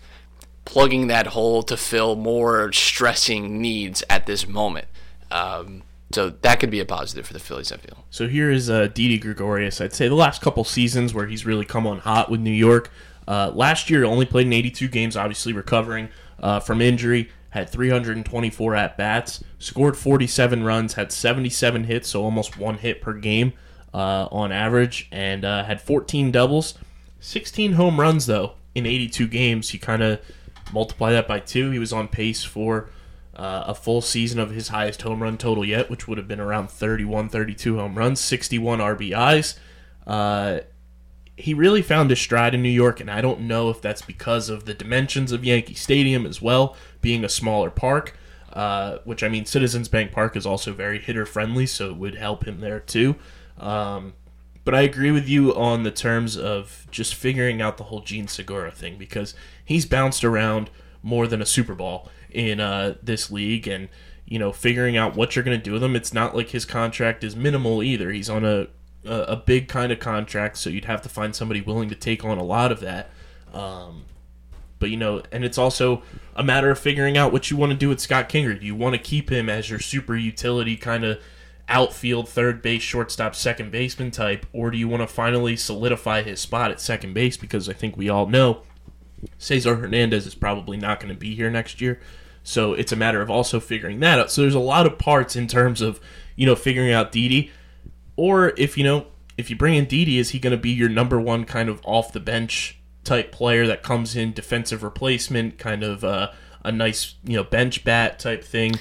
plugging that hole to fill more stressing needs at this moment. Um, so that could be a positive for the Phillies, I feel. So here is uh, Didi Gregorius. I'd say the last couple seasons where he's really come on hot with New York. Uh, last year, only played in 82 games, obviously recovering uh, from injury. Had 324 at bats, scored 47 runs, had 77 hits, so almost one hit per game uh, on average, and uh, had 14 doubles, 16 home runs though in 82 games. You kind of multiply that by two. He was on pace for uh, a full season of his highest home run total yet, which would have been around 31, 32 home runs, 61 RBIs. Uh, he really found his stride in New York, and I don't know if that's because of the dimensions of Yankee Stadium as well, being a smaller park. Uh, which I mean, Citizens Bank Park is also very hitter friendly, so it would help him there too. Um, but I agree with you on the terms of just figuring out the whole Jean Segura thing because he's bounced around more than a Super Bowl in uh, this league, and you know, figuring out what you're going to do with him. It's not like his contract is minimal either. He's on a a, big kind of contract, so you'd have to find somebody willing to take on a lot of that. Um, but you know, and it's also a matter of figuring out what you want to do with Scott Kingery. Do you want to keep him as your super utility kind of outfield, third base, shortstop, second baseman type, or do you want to finally solidify his spot at second base? Because I think we all know Cesar Hernandez is probably not going to be here next year. So it's a matter of also figuring that out. So there's a lot of parts in terms of, you know, figuring out Didi. Or if, you know, if you bring in Didi, is he going to be your number one kind of off the bench type player that comes in defensive replacement, kind of uh, a nice, you know, bench bat type thing?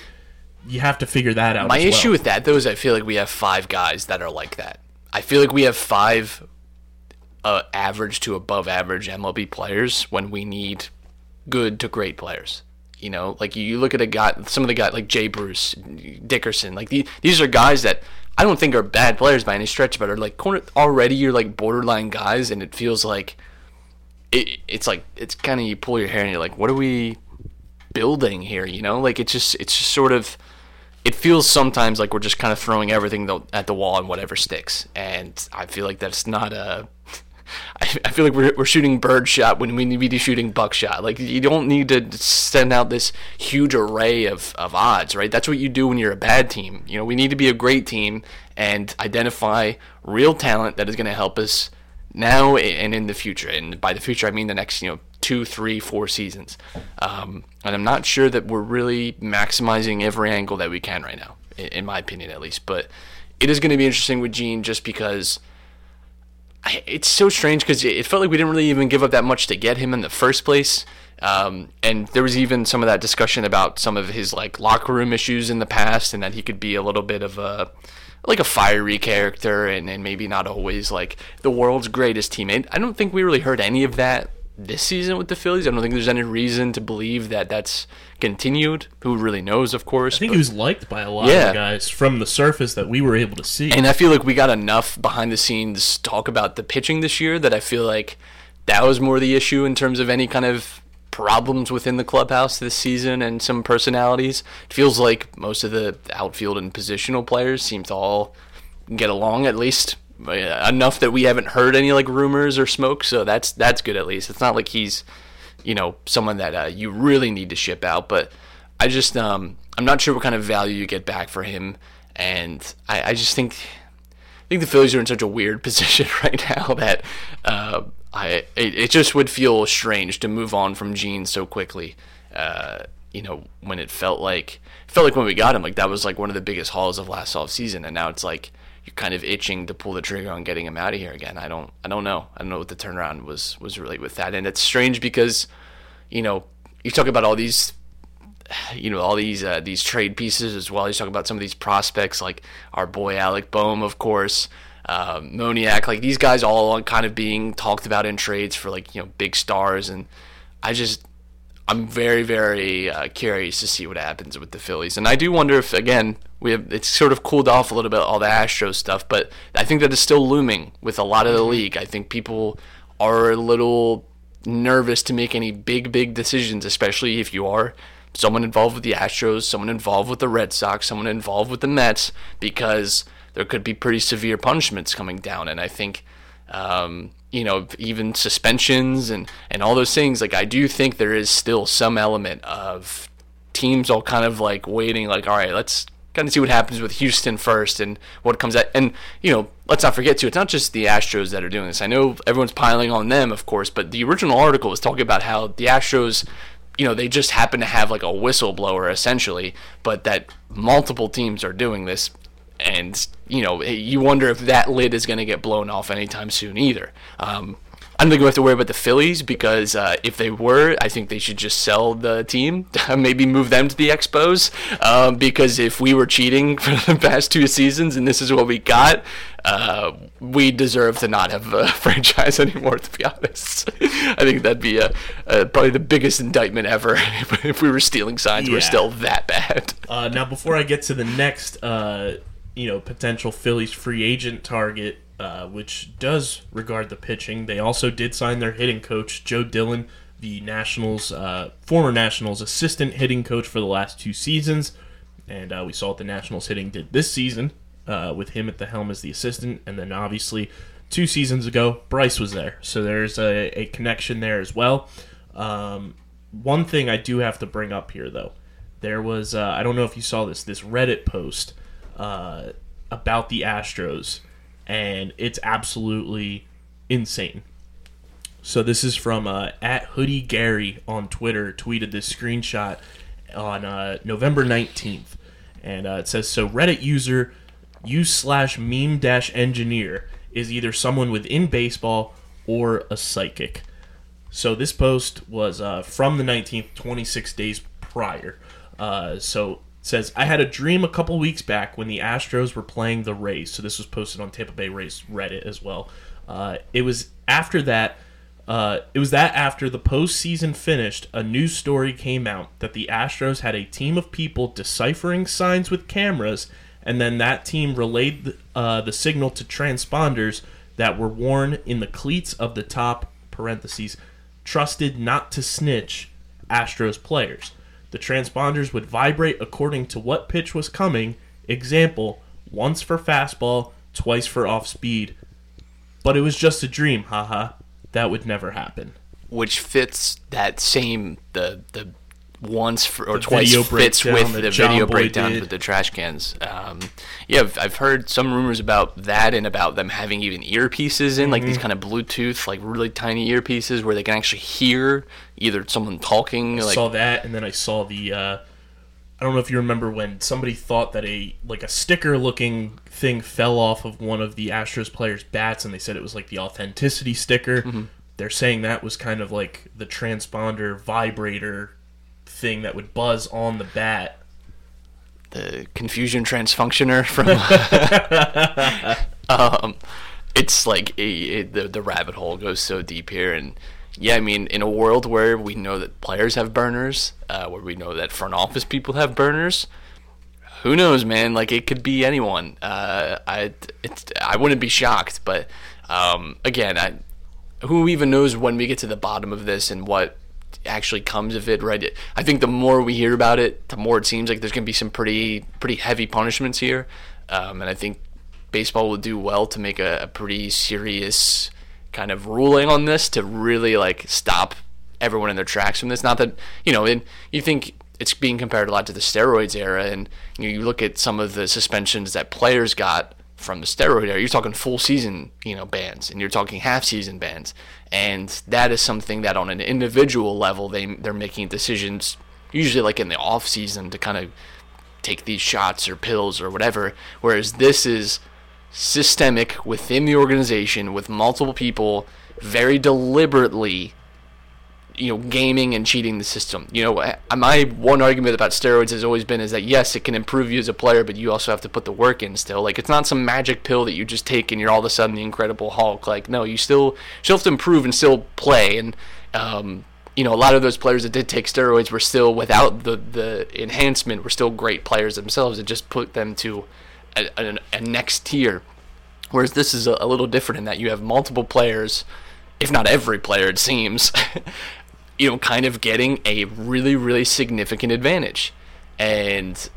You have to figure that out. My as well. issue with that though is I feel like we have five guys that are like that. I feel like we have five uh, average to above average MLB players when we need good to great players. You know, like you look at a guy, some of the guys like Jay Bruce, Dickerson, like the, these are guys that I don't think are bad players by any stretch, but are like corner already you're like borderline guys, and it feels like it, it's like it's kind of you pull your hair and you're like, what are we building here? You know, like it's just it's just sort of it feels sometimes like we're just kind of throwing everything at the wall and whatever sticks. And I feel like that's not a. [laughs] I feel like we're, we're shooting bird shot when we need to be shooting buckshot. Like you don't need to send out this huge array of, of odds, right? That's what you do when you're a bad team. You know, we need to be a great team and identify real talent that is going to help us now and in the future. And by the future, I mean the next, you know, two, three, four seasons. Um, and I'm not sure that we're really maximizing every angle that we can right now, in, in my opinion, at least. But it is going to be interesting with Jean just because I- it's so strange because it felt like we didn't really even give up that much to get him in the first place. Um, and there was even some of that discussion about some of his like locker room issues in the past, and that he could be a little bit of a like a fiery character, and, and maybe not always like the world's greatest teammate. I don't think we really heard any of that this season with the Phillies. I don't think there's any reason to believe that that's continued. Who really knows, of course. I think but- he was liked by a lot Yeah. of the guys from the surface that we were able to see. And I feel like we got enough behind the scenes talk about the pitching this year that I feel like that was more the issue in terms of any kind of problems within the clubhouse this season and some personalities. It feels like most of the outfield and positional players seem to all get along at least enough that we haven't heard any like rumors or smoke. So that's that's good at least. It's not like he's you know someone that uh, you really need to ship out, but I just um I'm not sure what kind of value you get back for him, and I, I just think I think the Phillies are in such a weird [laughs] position [laughs] right now that uh, I it, it just would feel strange to move on from Jean so quickly. Uh, you know, when it felt like felt like when we got him, like that was like one of the biggest hauls of last off season, and now it's like kind of itching to pull the trigger on getting him out of here again. I don't I don't know. I don't know what the turnaround was was really with that, and it's strange because you know you talk about all these you know all these uh, these trade pieces as well. You talk about some of these prospects like our boy Alec Bohm, of course, um, Moniak. Like these guys all kind of being talked about in trades for like you know big stars, and I just I'm very very uh, curious to see what happens with the Phillies, and I do wonder if again we have it's sort of cooled off a little bit all the Astros stuff, but I think that is still looming with a lot of the league. I think people are a little nervous to make any big big decisions, especially if you are someone involved with the Astros, someone involved with the Red Sox, someone involved with the Mets, because there could be pretty severe punishments coming down. And I think, um, you know, even suspensions and, and all those things, like, I do think there is still some element of teams all kind of like waiting, like, all right, let's kind of see what happens with Houston first and what comes out. And, you know, let's not forget, too, it's not just the Astros that are doing this. I know everyone's piling on them, of course, but the original article was talking about how the Astros you know, they just happen to have like a whistleblower essentially, but that multiple teams are doing this. And, you know, you wonder if that lid is going to get blown off anytime soon either. Um, I don't think we have to worry about the Phillies because uh, if they were, I think they should just sell the team, [laughs] maybe move them to the Expos. Um, because if we were cheating [laughs] for the past two seasons and this is what we got, uh, we deserve to not have a [laughs] franchise anymore. To be honest, I think that'd be a, a, probably the biggest indictment ever if we were stealing signs. We're still that bad. Uh, now, before I get to the next, uh, you know, potential Phillies free agent target, uh, which does regard the pitching, they also did sign their hitting coach, Joe Dillon, the Nationals, uh, former Nationals assistant hitting coach for the last two seasons, and uh, we saw what the Nationals hitting did this season uh, with him at the helm as the assistant, and then obviously two seasons ago, Bryce was there, so there's a, a connection there as well. Um, one thing I do have to bring up here, though, there was uh, I don't know if you saw this this Reddit post uh, about the Astros, and it's absolutely insane. So this is from uh, at Hoodie Gary on Twitter tweeted this screenshot on uh, November nineteenth, and uh, it says so Reddit user u slash meme dash engineer is either someone within baseball or a psychic. So this post was uh, from the 19th, 26 days prior. Uh, so says, I had a dream a couple weeks back when the Astros were playing the Rays. So this was posted on Tampa Bay Rays Reddit as well. Uh, it was after that. Uh, it was that after the postseason finished, a news story came out that the Astros had a team of people deciphering signs with cameras, and then that team relayed uh, the signal to transponders that were worn in the cleats of the top parentheses trusted not to snitch Astros players. The transponders would vibrate according to what pitch was coming. Example, once for fastball, twice for off speed. But it was just a dream, haha. That would never happen. which fits that same the the once for, or The twice fits with that the video breakdown did. with the trash cans. Um, yeah, I've, I've heard some rumors about that and about them having even earpieces in, like these Mm-hmm. kind of Bluetooth, like really tiny earpieces where they can actually hear either someone talking, I like saw that, and then I saw the. Uh, I don't know if you remember when somebody thought that a like a sticker-looking thing fell off of one of the Astros players' bats, and they said it was like the authenticity sticker. Mm-hmm. They're saying that was kind of like the transponder vibrator thing that would buzz on the bat. the confusion transfunctioner from [laughs] um it's like a, the, the rabbit hole goes so deep here. And yeah i mean in a world where we know that players have burners uh, where we know that front office people have burners who knows man? Like it could be anyone. Uh, i i wouldn't be shocked but um, again i who even knows when we get to the bottom of this and what actually comes of it right? I think the more we hear about it the more it seems like there's going to be some pretty pretty heavy punishments here. Um, and i think baseball will do well to make a, a pretty serious kind of ruling on this to really like stop everyone in their tracks from this. Not that you know and you think it's being compared a lot to the steroids era and you, know, you look at some of the suspensions that players got from the steroid era, you're talking full season, you know, bans, and you're talking half season bans, and that is something that on an individual level they they're making decisions usually like in the off season to kind of take these shots or pills or whatever. Whereas this is systemic within the organization with multiple people very deliberately you know gaming and cheating the system. You know my one argument about steroids has always been is that yes it can improve you as a player but you also have to put the work in still. Like it's not some magic pill that you just take and you're all of a sudden the incredible hulk. Like no you still still have to improve and still play. And um you know a lot of those players that did take steroids were still without the the enhancement were still great players themselves. It just put them to a, a, a next tier. Whereas this is a, a little different in that you have multiple players, if not every player, it seems, [laughs] you know, kind of getting a really, really significant advantage. And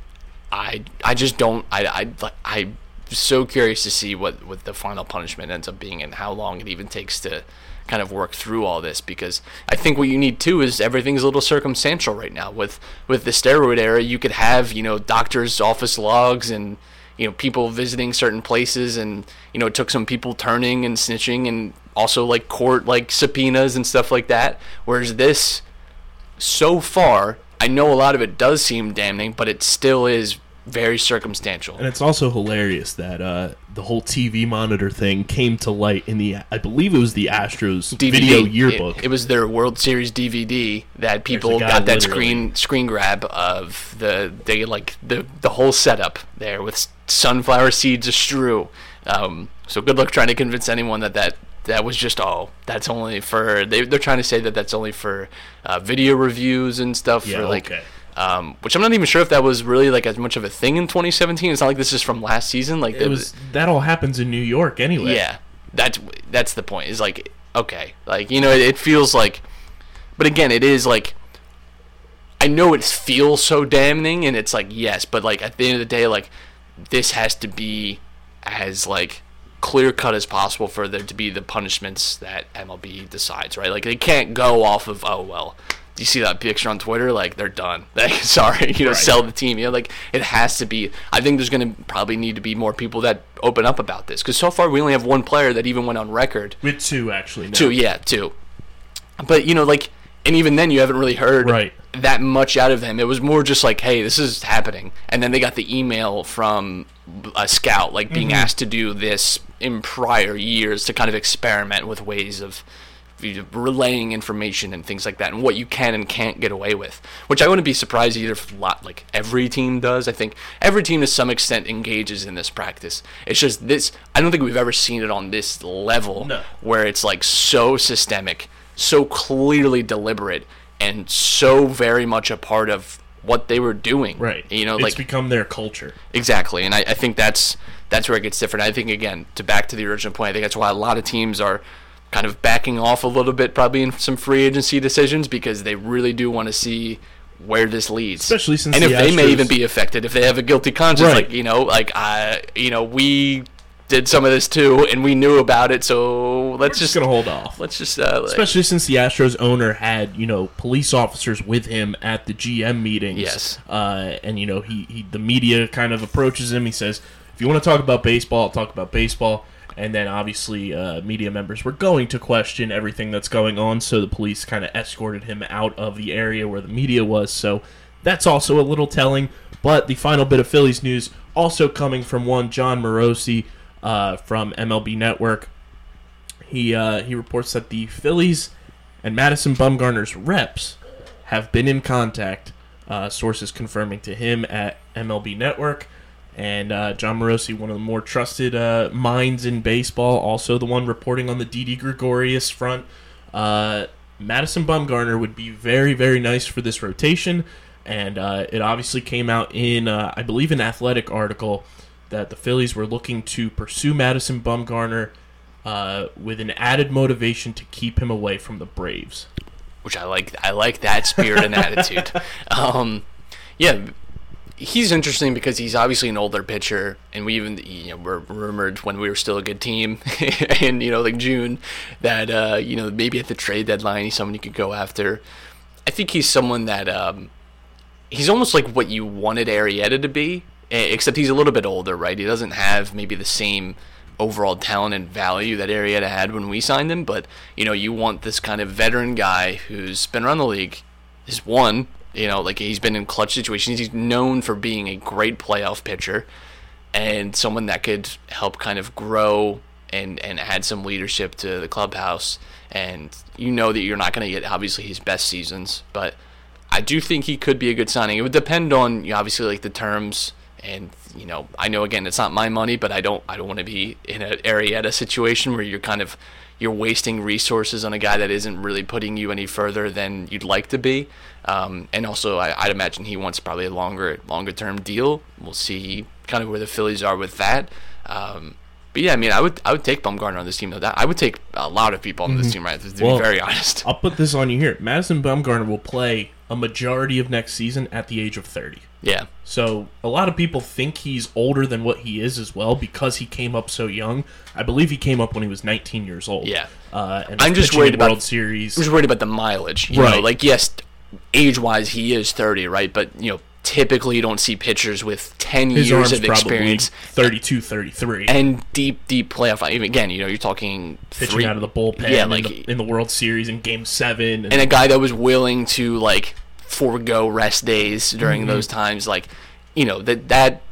I, I just don't. I, I, I'm so curious to see what, what the final punishment ends up being and how long it even takes to kind of work through all this. Because I think what you need too is everything's a little circumstantial right now. With with the steroid era, you could have you know doctors' office logs and you know people visiting certain places, and you know it took some people turning and snitching, and also like court like subpoenas and stuff like that. Whereas this so far, I know a lot of it does seem damning, but it still is very circumstantial. And it's also hilarious that uh, the whole TV monitor thing came to light in the, I believe it was the Astros DVD. video yearbook. It, was their World Series DVD that people got that literally- screen screen grab of the they like the the whole setup there with sunflower seeds astrew. Um, so good luck trying to convince anyone that that. That was just oh, that's only for they. They're trying to say that that's only for uh, video reviews and stuff. Yeah, for like, okay. um, which I'm not even sure if that was really like as much of a thing in 2017. It's not like this is from last season. Like it was that all happens in New York anyway. yeah, that's that's the point. Is like okay, like you know, it, it feels like, but again, it is like. I know it feels so damning, and it's like yes, but like at the end of the day, like this has to be as like clear cut as possible for there to be the punishments that MLB decides, right? Like they can't go off of oh well. Do you see that picture on Twitter? Like they're done. [laughs] Like sorry, you know, Right. sell the team. You know, like it has to be. I think there's going to probably need to be more people that open up about this because so far we only have one player that even went on record. With two, actually. Now. Two, yeah, two. But you know, like, and even then, you haven't really heard Right. that much out of him. It was more just like, hey, this is happening, and then they got the email from a scout, like being mm-hmm. asked to do this in prior years to kind of experiment with ways of relaying information and things like that, and what you can and can't get away with. Which I wouldn't be surprised either if a lot like every team does. I think every team to some extent engages in this practice. It's just this. I don't think we've ever seen it on this level No. where it's like so systemic, so clearly deliberate, and so very much a part of what they were doing. Right. You know, it's like become their culture. Exactly, and I, I think that's that's where it gets different. I think again, to back to the original point, I think that's why a lot of teams are kind of backing off a little bit, probably in some free agency decisions, because they really do want to see where this leads. Especially since and the if they may even be affected, if they have a guilty conscience, Right. like you know, like I, you know, we did some of this too, and we knew about it, so let's Just just gonna hold off. let's just uh, like- Especially since the Astros owner had, you know, police officers with him at the GM meetings. Yes. Uh, and you know, he, he the media kind of approaches him. He says, "If you want to talk about baseball, I'll talk about baseball." And then obviously, uh, media members were going to question everything that's going on, so the police kind of escorted him out of the area where the media was. So that's also a little telling. But the final bit of Phillies news also coming from one Jon Morosi uh, from MLB Network. He uh, he reports that the Phillies and Madison Bumgarner's reps have been in contact. Uh, sources confirming to him at MLB Network, and uh, Jon Morosi, one of the more trusted uh, minds in baseball, also the one reporting on the Didi Gregorius front. Uh, Madison Bumgarner would be very very nice for this rotation, and uh, it obviously came out in uh, I believe an athletic article that the Phillies were looking to pursue Madison Bumgarner uh, with an added motivation to keep him away from the Braves. which I like. I like that spirit and attitude. [laughs] Um, yeah, he's interesting because he's obviously an older pitcher, and we even you know were rumored when we were still a good team, [laughs] in you know like June, that uh, you know maybe at the trade deadline he's someone you could go after. I think he's someone that um, he's almost like what you wanted Arrieta to be, Eh, except he's a little bit older, right? He doesn't have maybe the same overall talent and value that Arrieta had when we signed him, but you know, you want this kind of veteran guy who's been around the league, has won, you know, like he's been in clutch situations. He's known for being a great playoff pitcher and someone that could help kind of grow and and add some leadership to the clubhouse. And you know that you're not going to get obviously his best seasons, but I do think he could be a good signing. It would depend on you know, obviously like the terms and you know I know again it's not my money, but I don't I don't want to be in an Arrieta situation where you're kind of you're wasting resources on a guy that isn't really putting you any further than you'd like to be. Um, and also, I, I'd imagine he wants probably a longer longer term deal. We'll see kind of where the Phillies are with that. Um, but yeah, I mean, I would I would take Bumgarner on this team though. That I would take a lot of people on this team, right? To Mm-hmm. Well, be very honest. I'll put this on you here. Madison Bumgarner will play a majority of next season at the age of 30. Yeah, So a lot of people think he's older than what he is as well because he came up so young. I believe he came up when he was 19 years old. Yeah. uh, and I'm just worried in about- World Series. I'm just worried about the mileage. You know, Right. like yes, age wise he is 30, right? But you know, typically you don't see pitchers with 10 His years arm's of experience 32, 33. and deep, deep playoff. Even again, you know, you're talking pitching three, out of the bullpen Yeah, in, like the, in the World Series in Game Seven. and a guy that was willing to like forego rest days during Mm-hmm. those times like you know that that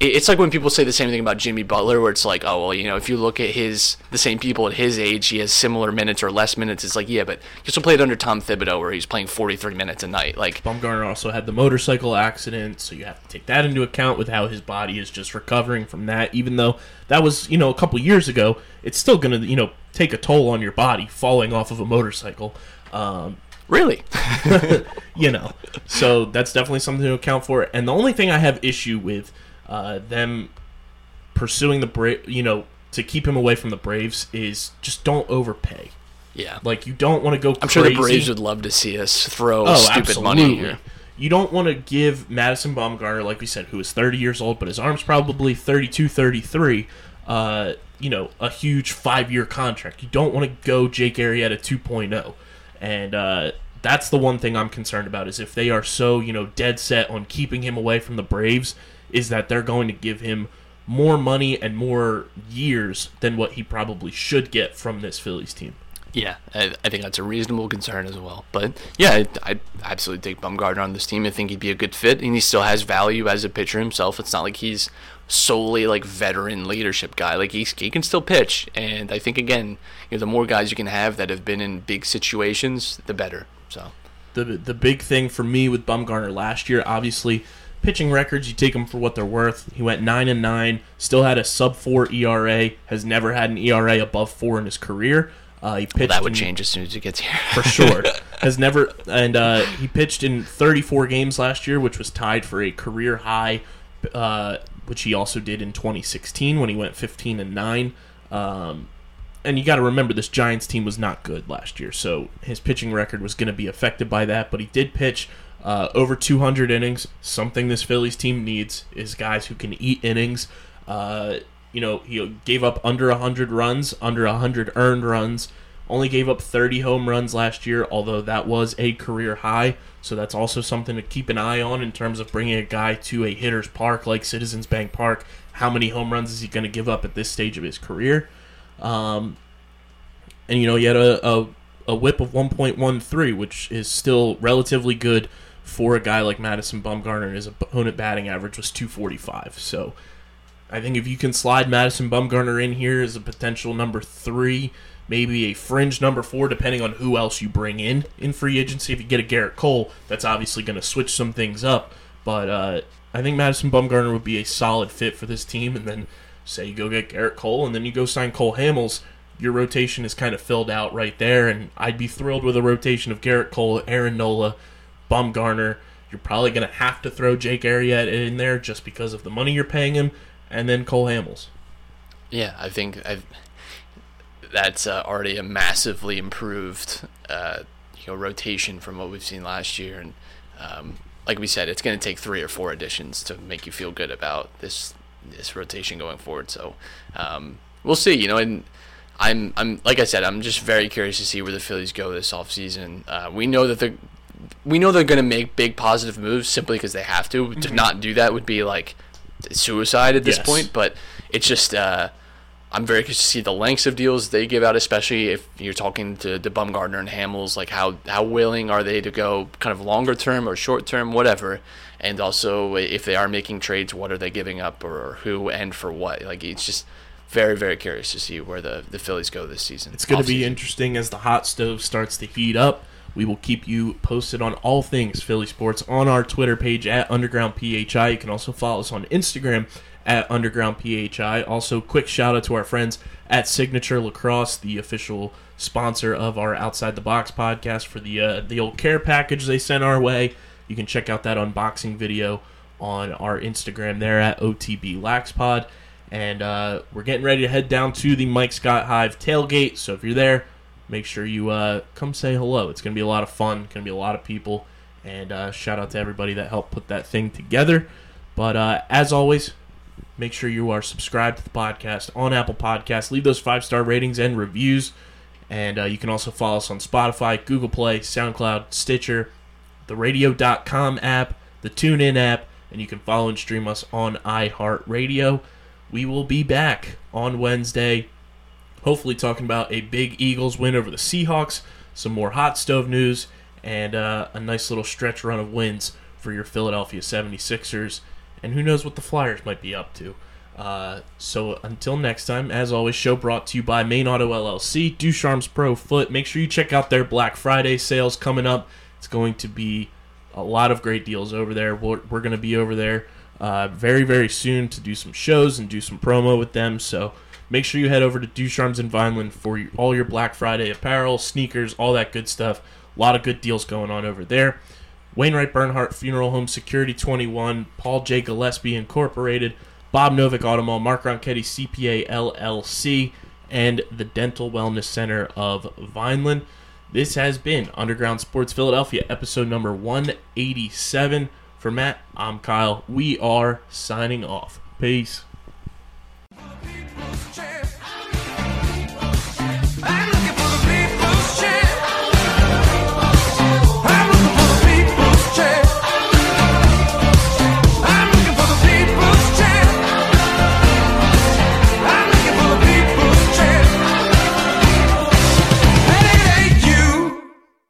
it's like when people say the same thing about Jimmy Butler where it's like oh well you know if you look at his the same people at his age he has similar minutes or less minutes it's like yeah but he also played under Tom Thibodeau where he's playing 43 minutes a night like Bumgarner also had the motorcycle accident, so you have to take that into account with how his body is just recovering from that. Even though that was, you know, a couple years ago, it's still going to, you know, take a toll on your body falling off of a motorcycle. Um, really [laughs] [laughs] you know, so that's definitely something to account for. And the only thing I have issue with uh, them pursuing the Bra- you know, to keep him away from the Braves is just don't overpay. yeah Like you don't want to go. I'm sure the. Braves would love to see us throw Oh, stupid absolutely. money here You don't want to give Madison Bumgarner, like we said, who is 30 years old, but his arm's probably 32, 33, uh, you know, a huge five year contract. You don't want to go Jake Arrieta 2.0. And uh, that's the one thing I'm concerned about is if they are so, you know, dead set on keeping him away from the Braves, is that they're going to give him more money and more years than what he probably should get from this Phillies team. Yeah, I, I think that's a reasonable concern as well. But yeah, I'd, I'd absolutely take Bumgarner on this team. I think he'd be a good fit, and he still has value as a pitcher himself. It's not like he's solely like veteran leadership guy. Like he's, he can still pitch, and I think again, you know, the more guys you can have that have been in big situations, the better. So the the big thing for me with Bumgarner last year, obviously, pitching records you take them for what they're worth. He went nine and nine, still had a sub four ERA, has never had an ERA above four in his career. Uh, he pitched that would in- change as soon as he gets here. for sure. [laughs] Has never and uh, he pitched in 34 games last year, which was tied for a career high, uh, which he also did in 2016 when he went 15 and nine. Um, and you got to remember this Giants team was not good last year, so his pitching record was going to be affected by that. But he did pitch uh, over 200 innings. Something this Phillies team needs is guys who can eat innings. Uh, you know, he gave up under 100 runs, under 100 earned runs. Only gave up 30 home runs last year, although that was a career high. So that's also something to keep an eye on in terms of bringing a guy to a hitter's park like Citizens Bank Park. How many home runs is he going to give up at this stage of his career? Um, and you know, he had a, a, a whip of 1.13, which is still relatively good for a guy like Madison Bumgarner. and His opponent batting average was 245. So I think if you can slide Madison Bumgarner in here as a potential number three, maybe a fringe number four, depending on who else you bring in in free agency. If you get a Gerrit Cole, that's obviously going to switch some things up. But uh, I think Madison Bumgarner would be a solid fit for this team. And then say you go get Gerrit Cole, and then you go sign Cole Hamels. Your rotation is kind of filled out right there, and I'd be thrilled with a rotation of Gerrit Cole, Aaron Nola, Bumgarner. You're probably going to have to throw Jake Arrieta in there just because of the money you're paying him, and then Cole Hamels. Yeah, I think I've, that's uh, already a massively improved, uh, you know, rotation from what we've seen last year. And um, like we said, it's going to take three or four additions to make you feel good about this this rotation going forward. So um, we'll see. You know, and I'm I'm like I said, I'm just very curious to see where the Phillies go this offseason. Uh, we know that they're we know they're going to make big positive moves simply because they have to. To not do that would be like suicide at this Yes. point. But it's just uh, I'm very curious to see the lengths of deals they give out, especially if you're talking to, to Bumgarner and Hamels. Like how how willing are they to go kind of longer term or short term, whatever. And also, if they are making trades, what are they giving up, or who and for what? Like it's just very very curious to see where the the Phillies go this season. It's going to be interesting as the hot stove starts to heat up. We will keep you posted on all things Philly sports on our Twitter page at Underground PHI. You can also follow us on Instagram at Underground PHI. Also, quick shout out to our friends at Signature Lacrosse, the official sponsor of our Outside the Box podcast for the uh, the old care package they sent our way. You can check out that unboxing video on our Instagram there at OTB Laxpod. And uh, we're getting ready to head down to the Mike Scott Hive tailgate. So if you're there, make sure you uh, come say hello. It's going to be a lot of fun. Going to be a lot of people. And uh, shout out to everybody that helped put that thing together. But uh, as always, make sure you are subscribed to the podcast on Apple Podcasts. Leave those five star ratings and reviews. And uh, you can also follow us on Spotify, Google Play, SoundCloud, Stitcher, the radio.com app, the TuneIn app, and you can follow and stream us on iHeartRadio. We will be back on Wednesday, hopefully talking about a big Eagles win over the Seahawks, some more hot stove news, and uh, a nice little stretch run of wins for your Philadelphia 76ers. And who knows what the Flyers might be up to. Uh, so until next time, as always, show brought to you by Main Auto LLC, Ducharme's Pro Foot. Make sure you check out their Black Friday sales coming up. It's going to be a lot of great deals over there. We're, we're going to be over there uh, very, very soon to do some shows and do some promo with them. So make sure you head over to Ducharme's in Vineland for all your Black Friday apparel, sneakers, all that good stuff. A lot of good deals going on over there. Wainwright Bernhardt Funeral Home Security 21, Paul J. Gillespie Incorporated, Bob Novick Automall, Mark Ronchetti CPA LLC, and the Dental Wellness Center of Vineland. This has been Underground Sports Philadelphia, episode number 187. For Matt, I'm Kyle. We are signing off. Peace.